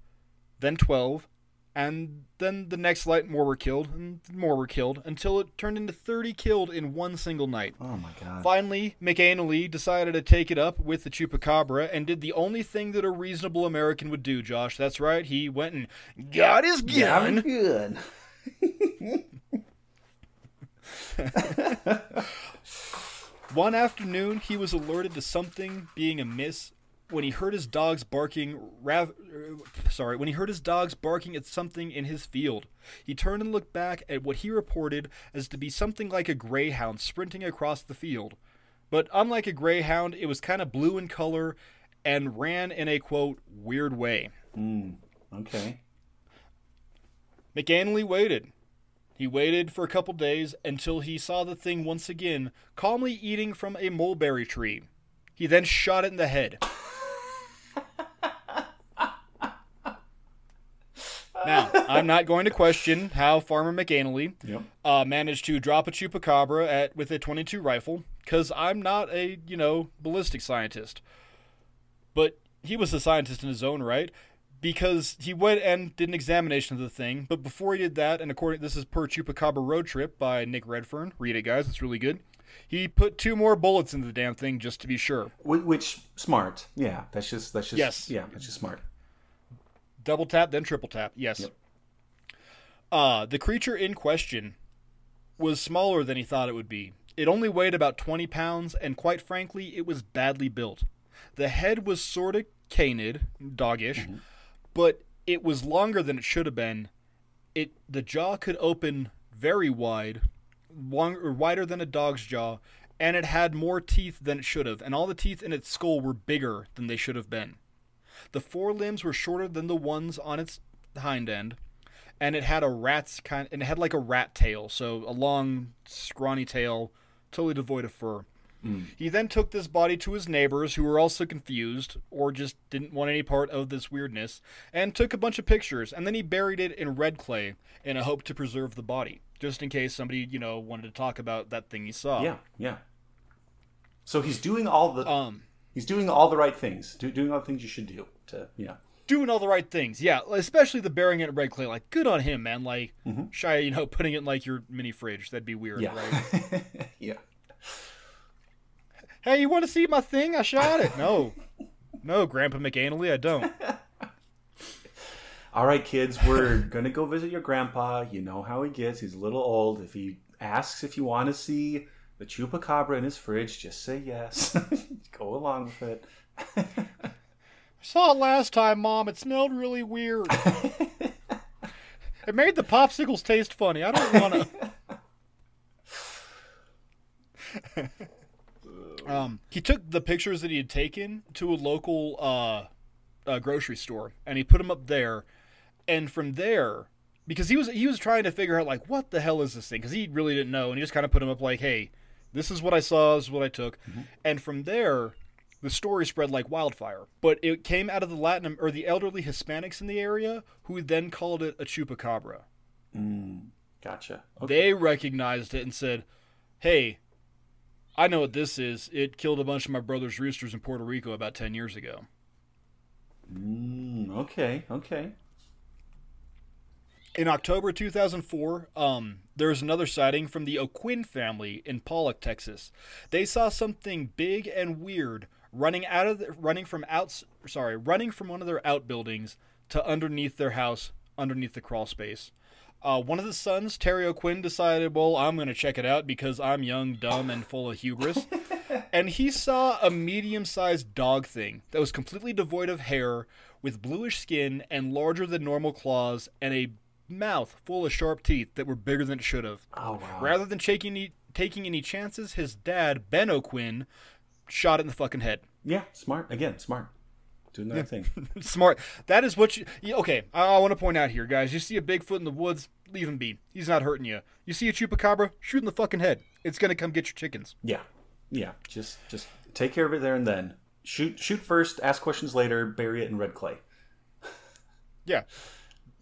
Then twelve, and then the next night more were killed, and more were killed, until it turned into thirty killed in one single night. Oh my god. Finally, McAnally decided to take it up with the Chupacabra and did the only thing that a reasonable American would do, Josh. That's right, he went and got his gun. good. [LAUGHS] One afternoon, he was alerted to something being amiss when he heard his dogs barking. Rav- uh, sorry, when he heard his dogs barking at something in his field, he turned and looked back at what he reported as to be something like a greyhound sprinting across the field. But unlike a greyhound, it was kind of blue in color and ran in a quote weird way. mm, Okay. McAnally waited. He waited for a couple days until he saw the thing once again, calmly eating from a mulberry tree. He then shot it in the head. Now, I'm not going to question how Farmer McAnally Yep. uh, managed to drop a chupacabra at with a 22 rifle, because I'm not a you know ballistic scientist. But he was a scientist in his own right, because he went and did an examination of the thing. But before he did that, and according this is per Chupacabra Road Trip by Nick Redfern. Read it, guys; it's really good. He put two more bullets into the damn thing just to be sure. Which, which smart? Yeah, that's just that's just Yes. yeah, that's just smart. Double tap, then triple tap. Yes. Yep. Uh, the creature in question was smaller than he thought it would be. It only weighed about 20 pounds, and quite frankly, it was badly built. The head was sort of canid, doggish, but it was longer than it should have been. It the jaw could open very wide, long, wider than a dog's jaw, and it had more teeth than it should have, and all the teeth in its skull were bigger than they should have been. The forelimbs were shorter than the ones on its hind end, and it had a rat's kind and it had like a rat tail, so a long, scrawny tail, totally devoid of fur. He then took this body to his neighbors, who were also confused or just didn't want any part of this weirdness, and took a bunch of pictures. And then he buried it in red clay in a hope to preserve the body, just in case somebody, you know, wanted to talk about that thing he saw. Yeah, yeah. So he's doing all the Um, he's doing all the right things, do, doing all the things you should do. To yeah, doing all the right things. Yeah, especially the bearing it red clay. Like, good on him, man. Like, mm-hmm. shy, you know, [LAUGHS] putting it in like your mini fridge. That'd be weird, yeah, right? [LAUGHS] yeah. hey, you want to see my thing? I shot it. No, no, Grandpa McAnally, I don't. [LAUGHS] All right, kids, we're gonna go visit your grandpa. You know how he gets; he's a little old. If he asks if you want to see the chupacabra in his fridge, just say yes. [LAUGHS] go along with it. [LAUGHS] I saw it last time, Mom. It smelled really weird. [LAUGHS] it made the popsicles taste funny. I don't want to. um, he took the pictures that he had taken to a local uh, uh, grocery store, and he put them up there. And from there, because he was he was trying to figure out like what the hell is this thing? Because he really didn't know, and he just kind of put them up like, hey, this is what I saw, this is what I took, and from there the story spread like wildfire. But it came out of the Latin or the elderly Hispanics in the area who then called it a chupacabra. Gotcha. Okay. They recognized it and said, "Hey, I know what this is. It killed a bunch of my brother's roosters in Puerto Rico about 10 years ago." Mm, okay. Okay. In October 2004, um, there was another sighting from the O'Quinn family in Pollok, Texas. They saw something big and weird running out of the, running from out sorry running from one of their outbuildings to underneath their house, underneath the crawl space. Uh, one of the sons, Terry O'Quinn, decided, well, I'm going to check it out because I'm young, dumb, and full of hubris. [LAUGHS] and he saw a medium sized dog thing that was completely devoid of hair, with bluish skin and larger than normal claws, and a mouth full of sharp teeth that were bigger than it should have. Oh wow. Rather than taking any, taking any chances, his dad, Ben O'Quinn, shot it in the fucking head. Yeah, smart. Again, smart. Doing that thing. [LAUGHS] Smart. That is what you. Okay, I, I want to point out here, guys. You see a Bigfoot in the woods, leave him be. He's not hurting you. You see a chupacabra, shoot in the fucking head. It's gonna come get your chickens. Yeah, yeah. Just just take care of it there and then. Shoot shoot first. Ask questions later. Bury it in red clay. Yeah.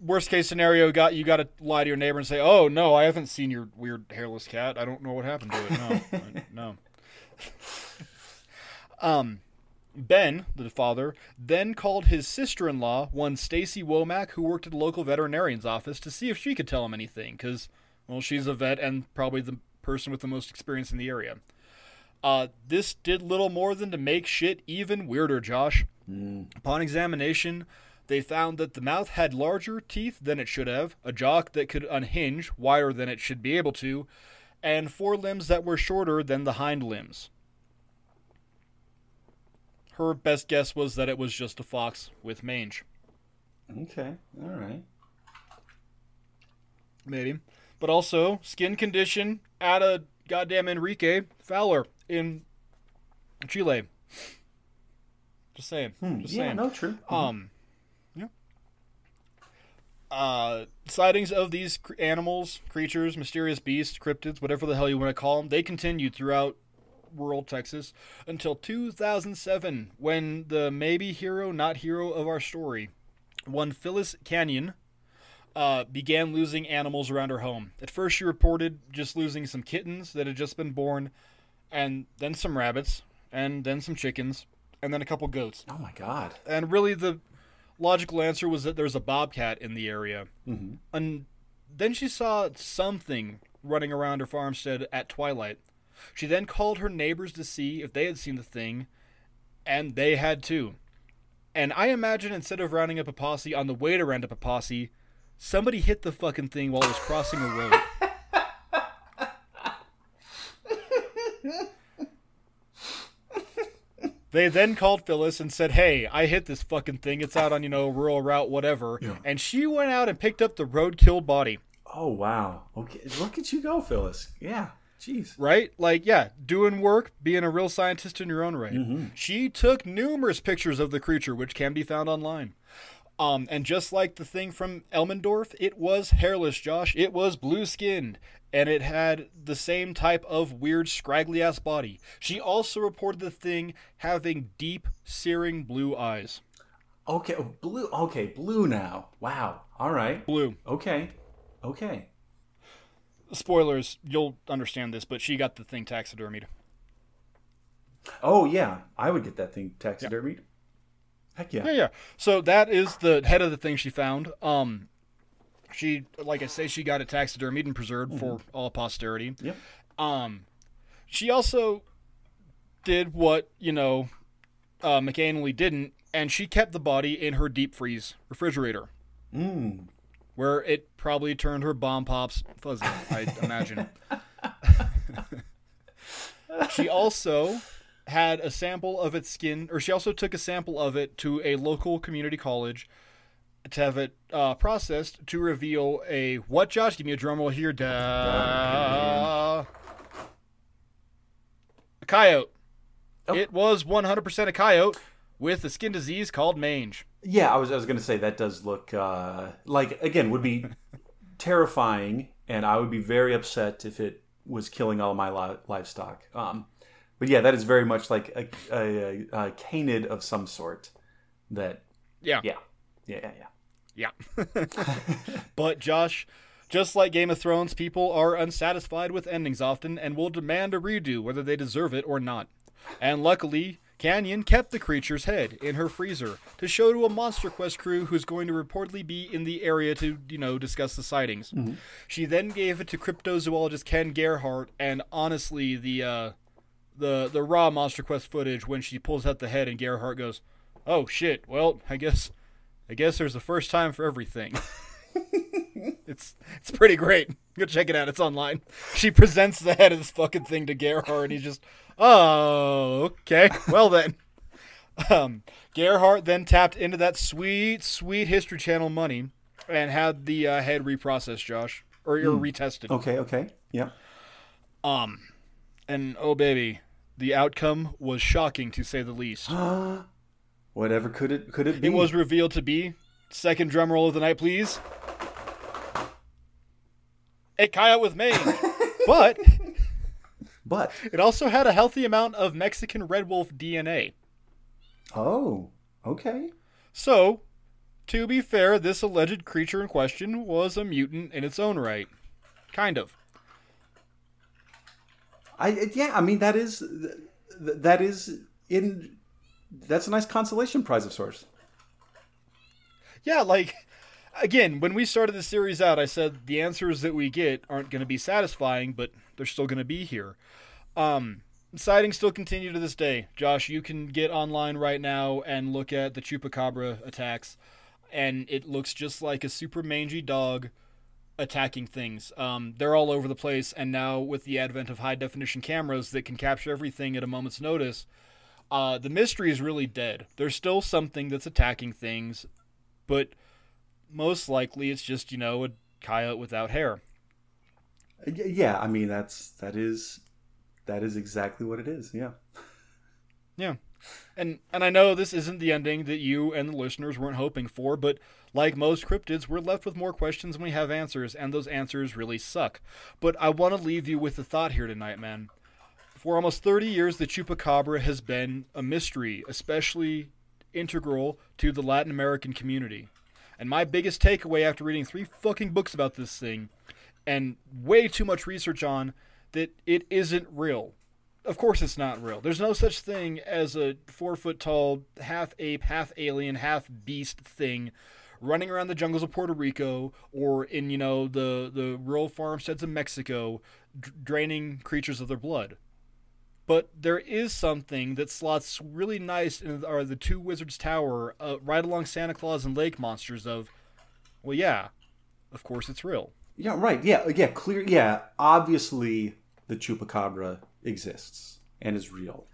Worst case scenario, got you got to lie to your neighbor and say, "Oh no, I haven't seen your weird hairless cat. I don't know what happened to it. No, I- no." [LAUGHS] um, Ben, the father, then called his sister-in-law, one Stacy Womack, who worked at a local veterinarian's office, to see if she could tell him anything, because, well, she's a vet and probably the person with the most experience in the area. Uh, this did little more than to make shit even weirder, Josh. Upon examination, they found that the mouth had larger teeth than it should have, a jaw that could unhinge wider than it should be able to, and forelimbs that were shorter than the hind limbs. Her best guess was that it was just a fox with mange. Okay. All right. Maybe. But also, skin condition at a goddamn Enrique Fowler in Chile. Just saying. Hmm. Just yeah. saying. No. True. Um. Uh, sightings of these cr- animals, creatures, mysterious beasts, cryptids, whatever the hell you want to call them, they continued throughout rural Texas until 2007, when the maybe hero, not hero of our story, one Phyllis Canion, uh, began losing animals around her home. At first, she reported just losing some kittens that had just been born, and then some rabbits, and then some chickens, and then a couple goats. oh my God. And really, the logical answer was that there's a bobcat in the area. Mm-hmm. And then she saw something running around her farmstead at twilight. She then called her neighbors to see if they had seen the thing, and they had too. And I imagine instead of rounding up a posse on the way to round up a posse, somebody hit the fucking thing while it was crossing a road. [LAUGHS] They then called Phyllis and said, "Hey, I hit this fucking thing. It's out on you know rural route, whatever." Yeah. And she went out and picked up the roadkill body. Oh wow. Okay. Look at you go, Phyllis. Yeah. Jeez. Right? Like, yeah, doing work, being a real scientist in your own right. Mm-hmm. She took numerous pictures of the creature, which can be found online. Um, and just like the thing from Elmendorf, it was hairless, Josh. It was blue skinned, and it had the same type of weird, scraggly ass body. She also reported the thing having deep, searing blue eyes. Okay. oh, Blue. Okay. Blue now. Wow. All right. Blue. Okay. Okay. Spoilers, you'll understand this, but she got the thing taxidermied. Oh yeah. I would get that thing taxidermied. Heck yeah. Yeah, yeah. So that is the head of the thing she found. Um, she, like I say, she got it taxidermied and preserved for all posterity. Yep. Um, she also did what you know, uh, McAnally didn't, and she kept the body in her deep freeze refrigerator, Mm. where it probably turned her bomb pops fuzzy. I imagine. [LAUGHS] she also had a sample of its skin, or she also took a sample of it to a local community college to have it uh, processed to reveal a what? Josh, give me a drum roll here. Da. A coyote. Oh. It was 100% a coyote with a skin disease called mange. Yeah, I was I was gonna say that does look uh, like again would be [LAUGHS] terrifying, and I would be very upset if it was killing all my li- livestock. Um, but yeah, that is very much like a, a, a canid of some sort. That Yeah. yeah, yeah, yeah, yeah. Yeah. [LAUGHS] but Josh, just like Game of Thrones, people are unsatisfied with endings often and will demand a redo whether they deserve it or not. And luckily, Canion kept the creature's head in her freezer to show to a Monster Quest crew who's going to reportedly be in the area to, you know, discuss the sightings. She then gave it to cryptozoologist Ken Gerhard, and honestly, the uh, the the raw Monster Quest footage when she pulls out the head and Gerhard goes, "Oh shit! Well, I guess I guess there's a first time for everything." [LAUGHS] it's it's pretty great. Go check it out. It's online. She presents the head of this fucking thing to Gerhard, and he's just, "Oh, okay. Well then." [LAUGHS] Um, Gerhard then tapped into that sweet, sweet History Channel money and had the uh, head reprocessed, Josh, or, or retested. Okay, okay. Yeah. Um, and oh baby, the outcome was shocking to say the least. [GASPS] Whatever could it could it be? It was revealed to be second drum roll of the night, please. A coyote with mange, [LAUGHS] but but it also had a healthy amount of Mexican red wolf DNA. oh, okay. So, to be fair, this alleged creature in question was a mutant in its own right. Kind of. I yeah, I mean that is that is in that's a nice consolation prize of sorts. Yeah, like again, when we started the series out, I said the answers that we get aren't going to be satisfying, but they're still going to be here. Um, sightings still continue to this day. Josh, you can get online right now and look at the chupacabra attacks, and it looks just like a super mangy dog attacking things. Um, they're all over the place, and now with the advent of high definition cameras that can capture everything at a moment's notice, uh, the mystery is really dead. There's still something that's attacking things, but most likely it's just you know a coyote without hair. Yeah, I mean that's that is that is exactly what it is. Yeah. Yeah. And and I know this isn't the ending that you and the listeners weren't hoping for, but like most cryptids, we're left with more questions than we have answers, and those answers really suck. But I want to leave you with a thought here tonight, man. For almost 30 years, the chupacabra has been a mystery, especially integral to the Latin American community. And my biggest takeaway after reading three fucking books about this thing and way too much research on that it isn't real. Of course, it's not real. There's no such thing as a four foot tall, half ape, half alien, half beast thing running around the jungles of Puerto Rico or in, you know, the, the rural farmsteads of Mexico, d- draining creatures of their blood. But there is something that slots really nice in are the two wizards tower, uh, right along Santa Claus and Lake monsters. Of, well, yeah, of course it's real. Yeah, right. Yeah, yeah, clear. Yeah, obviously the chupacabra exists and is real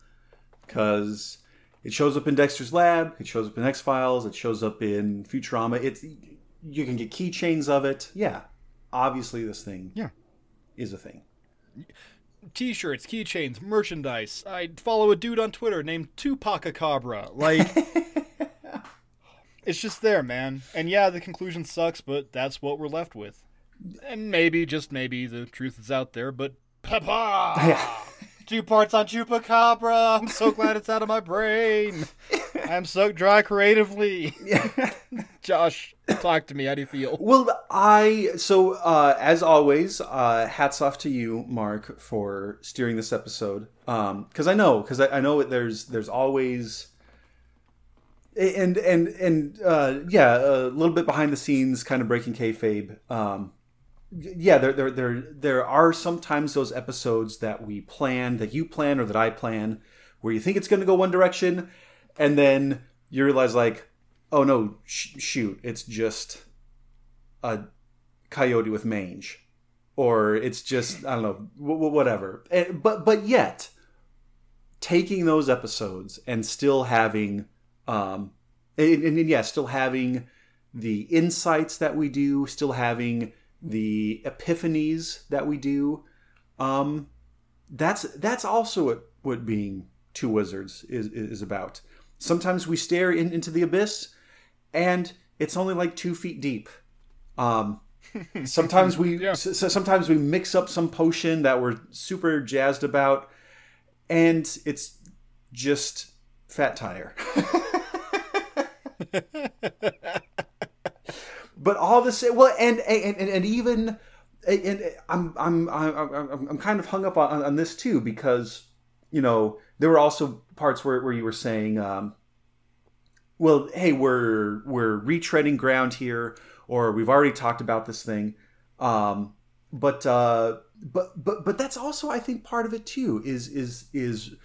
because it shows up in Dexter's lab, it shows up in X Files, it shows up in Futurama. It's you can get keychains of it. Yeah, obviously this thing Yeah. is a thing. T-shirts, keychains, merchandise. I follow a dude on Twitter named Tupac Cabra. Like, [LAUGHS] it's just there, man. And yeah, the conclusion sucks, but that's what we're left with. And maybe, just maybe, the truth is out there. But papa, two parts on Chupacabra. I'm so glad it's out of my brain. I'm sucked dry creatively. [LAUGHS] Josh, talk to me. How do you feel? Well, I so uh, as always, uh, hats off to you, Mark, for steering this episode. Because I know, because I, I know there's there's always and and and uh, yeah, a little bit behind the scenes, kind of breaking kayfabe. Um, yeah, there, there there there are sometimes those episodes that we plan, that you plan, or that I plan, where you think it's going to go one direction, and then you realize like, oh no, sh- shoot, it's just a coyote with mange, or it's just I don't know, w- whatever. And, but but yet, taking those episodes and still having, um, and, and, and yeah, still having the insights that we do, still having the epiphanies that we do. Um, that's that's also what what being two wizards is is about. Sometimes we stare in, into the abyss, and it's only like two feet deep. Um, [LAUGHS] sometimes we Yeah. sometimes we mix up some potion that we're super jazzed about, and it's just fat tire. [LAUGHS] [LAUGHS] but all the same, well and and, and, and even and I'm, I'm I'm I'm kind of hung up on, on this too because you know, there were also parts where, where you were saying, um, well, hey, we're we're retreading ground here, or we've already talked about this thing. Um, but uh, but but but that's also, I think, part of it too. Is is is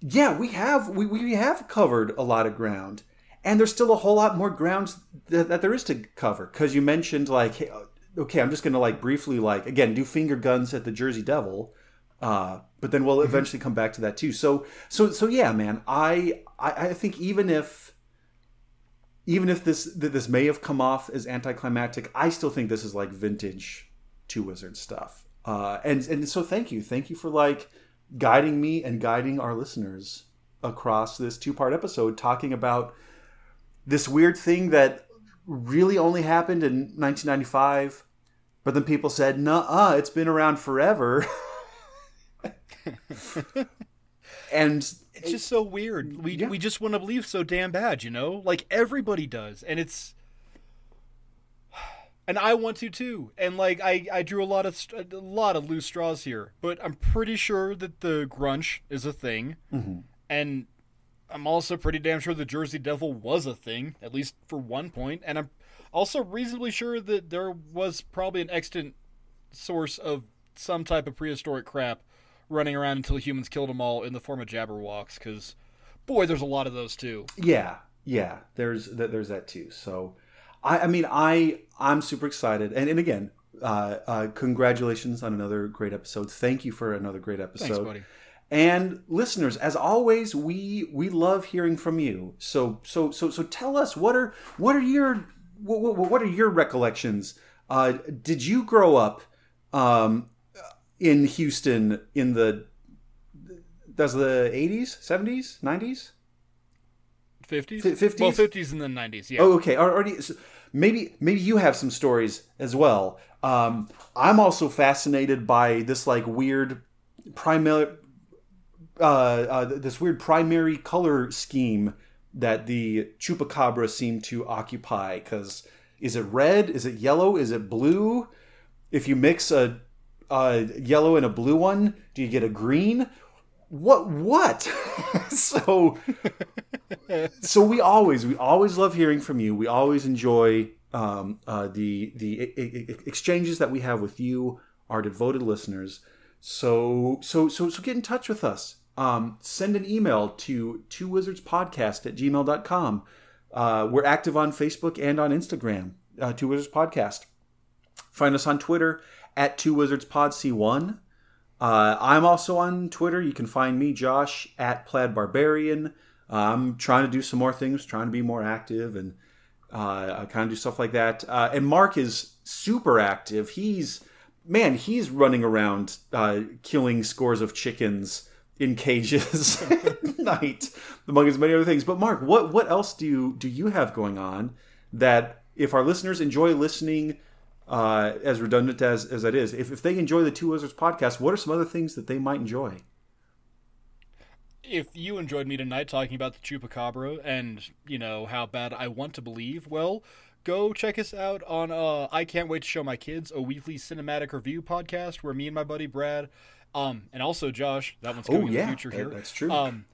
yeah, we have we, we have covered a lot of ground, and there's still a whole lot more grounds that, that there is to cover. Because you mentioned like, hey, okay, I'm just gonna like briefly like again do finger guns at the Jersey Devil. Uh, but then we'll eventually come back to that too. So, so, so yeah, man. I, I, I think even if, even if this this may have come off as anticlimactic, I still think this is like vintage Two wizard stuff. Uh, and and so thank you, thank you for like guiding me and guiding our listeners across this two part episode, talking about this weird thing that really only happened in 1995, but then people said, "Nah, it's been around forever." [LAUGHS] and It's just so weird. We Yeah. we just want to believe so damn bad, you know? Like everybody does, and it's and I want to too. And like I I drew a lot of a lot of loose straws here, but I'm pretty sure that the grunge is a thing. Mm-hmm. And I'm also pretty damn sure the Jersey Devil was a thing, at least for one point, and I'm also reasonably sure that there was probably an extant source of some type of prehistoric crap running around until humans killed them all in the form of Jabberwocks, because boy, there's a lot of those too. yeah, yeah, there's that there's that too. So, I I mean I I'm super excited, and and again, uh, uh, congratulations on another great episode. Thank you for another great episode. Thanks, buddy. And listeners, as always, we we love hearing from you. So so so so tell us what are what are your what, what, what are your recollections? Uh, did you grow up um, in Houston in the does the eighties, seventies, nineties? 50s? 50s? Well, 50s and then 90s, yeah. Oh, okay. Already, so maybe maybe you have some stories as well. Um, I'm also fascinated by this like weird primary, uh, uh, this weird primary color scheme that the chupacabra seem to occupy. Because is it red? Is it yellow? Is it blue? If you mix a, a yellow and a blue one, do you get a green? What? What? [LAUGHS] so [LAUGHS] so we always we always love hearing from you. We always enjoy um, uh, the the e- e- exchanges that we have with you, our devoted listeners. So so so so get in touch with us. Um, send an email to two wizards podcast at gmail.com. Uh, we're active on Facebook and on Instagram, uh, Two Wizards Podcast. Find us on Twitter at Two Wizards Pod C1. Uh, I'm also on Twitter. You can find me, Josh, at Plaid Barbarian. I'm trying to do some more things, trying to be more active, and uh, kind of do stuff like that. Uh, and Mark is super active. He's man, he's running around uh, killing scores of chickens in cages at [LAUGHS] night, among as many other things. But Mark, what what else do you do you have going on that if our listeners enjoy listening? Uh, as redundant as, as that is, if, if they enjoy the Two Wizards podcast, what are some other things that they might enjoy? if you enjoyed me tonight talking about the chupacabra and you know how bad I want to believe, well, go check us out on uh, I can't wait to show my kids a weekly cinematic review podcast where me and my buddy Brad, um, and also Josh, that one's coming Oh, in the future that- here. that's true. Um,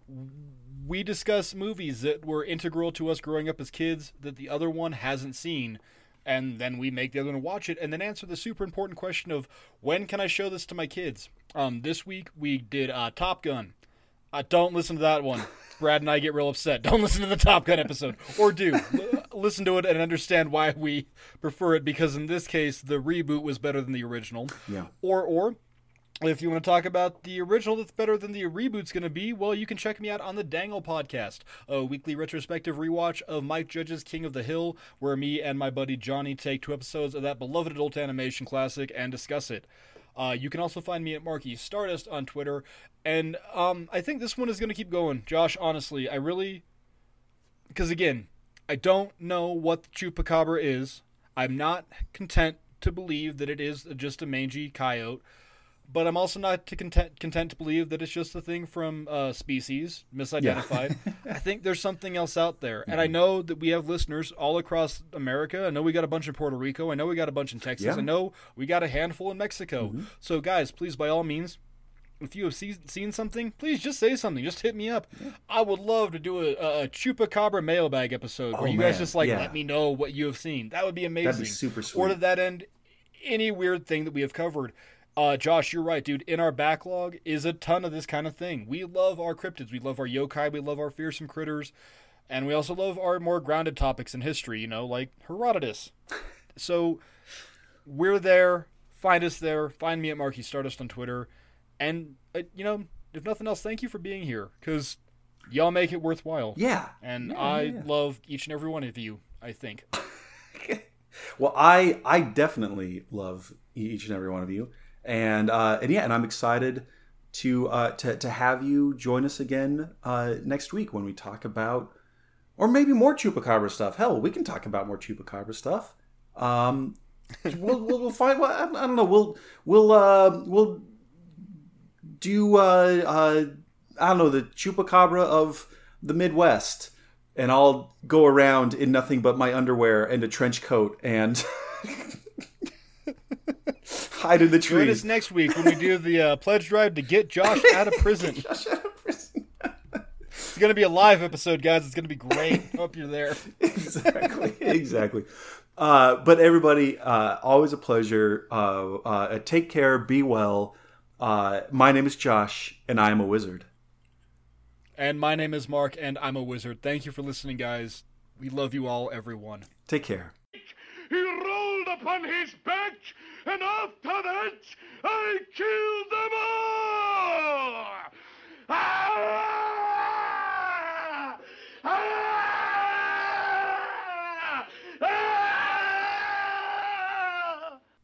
we discuss movies that were integral to us growing up as kids that the other one hasn't seen. And then we make the other one watch it, and then answer the super important question of when can I show this to my kids? Um, this week we did uh, Top Gun. Uh, don't listen to that one. [LAUGHS] Brad and I get real upset. Don't [LAUGHS] listen to the Top Gun episode, or do L- [LAUGHS] listen to it and understand why we prefer it. Because in this case, the reboot was better than the original. Yeah. Or or if you want to talk about the original that's better than the reboot's going to be, well, you can check me out on the Dangle podcast, a weekly retrospective rewatch of Mike Judge's King of the Hill, where me and my buddy Johnny take two episodes of that beloved adult animation classic and discuss it. Uh, you can also find me at Marky Stardust on Twitter, and um, I think this one is going to keep going. Josh, honestly, I really, because again, I don't know what the chupacabra is. I'm not content to believe that it is just a mangy coyote, but I'm also not to content content to believe that it's just a thing from uh, species misidentified. [LAUGHS] I think there's something else out there, and I know that we have listeners all across America. I know we got a bunch in Puerto Rico. I know we got a bunch in Texas. Yeah. I know we got a handful in Mexico. So, guys, please, by all means, if you have see, seen something, please just say something. Just hit me up. I would love to do a, a chupacabra mailbag episode Oh, where you guys just like yeah. let me know what you have seen. That would be amazing. That'd be super sweet. Or to that end, any weird thing that we have covered. Uh, Josh, you're right, dude. In our backlog is a ton of this kind of thing. We love our cryptids. We love our yokai. We love our fearsome critters. And we also love our more grounded topics in history, you know, like Herodotus. [LAUGHS] so we're there. Find us there. Find me at Marky Stardust on Twitter. And, uh, you know, if nothing else, thank you for being here because y'all make it worthwhile. Yeah. And Yeah, I yeah, love each and every one of you, I think. [LAUGHS] Well, I I definitely love each and every one of you, and uh, and yeah, and I'm excited to uh, to to have you join us again uh, next week when we talk about, or maybe more chupacabra stuff. Hell, we can talk about more chupacabra stuff. Um, we'll, we'll we'll find. Well, I, I don't know. We'll we'll uh, we'll do. Uh, uh, I don't know the chupacabra of the Midwest and I'll go around in nothing but my underwear and a trench coat and [LAUGHS] [LAUGHS] hide in the Join us next week when we do the uh, pledge drive to [LAUGHS] get Josh out of prison. It's gonna be a live episode, guys. It's gonna be great. Hope you're there. [LAUGHS] exactly, exactly. Uh, but everybody, uh, always a pleasure. Uh, uh, take care. Be well. Uh, my name is Josh, and I am a wizard. And my name is Mark, and I'm a wizard. Thank you for listening, guys. We love you all, everyone. Take care. He rolled upon his back, and after that, I killed them all! Ah! Ah!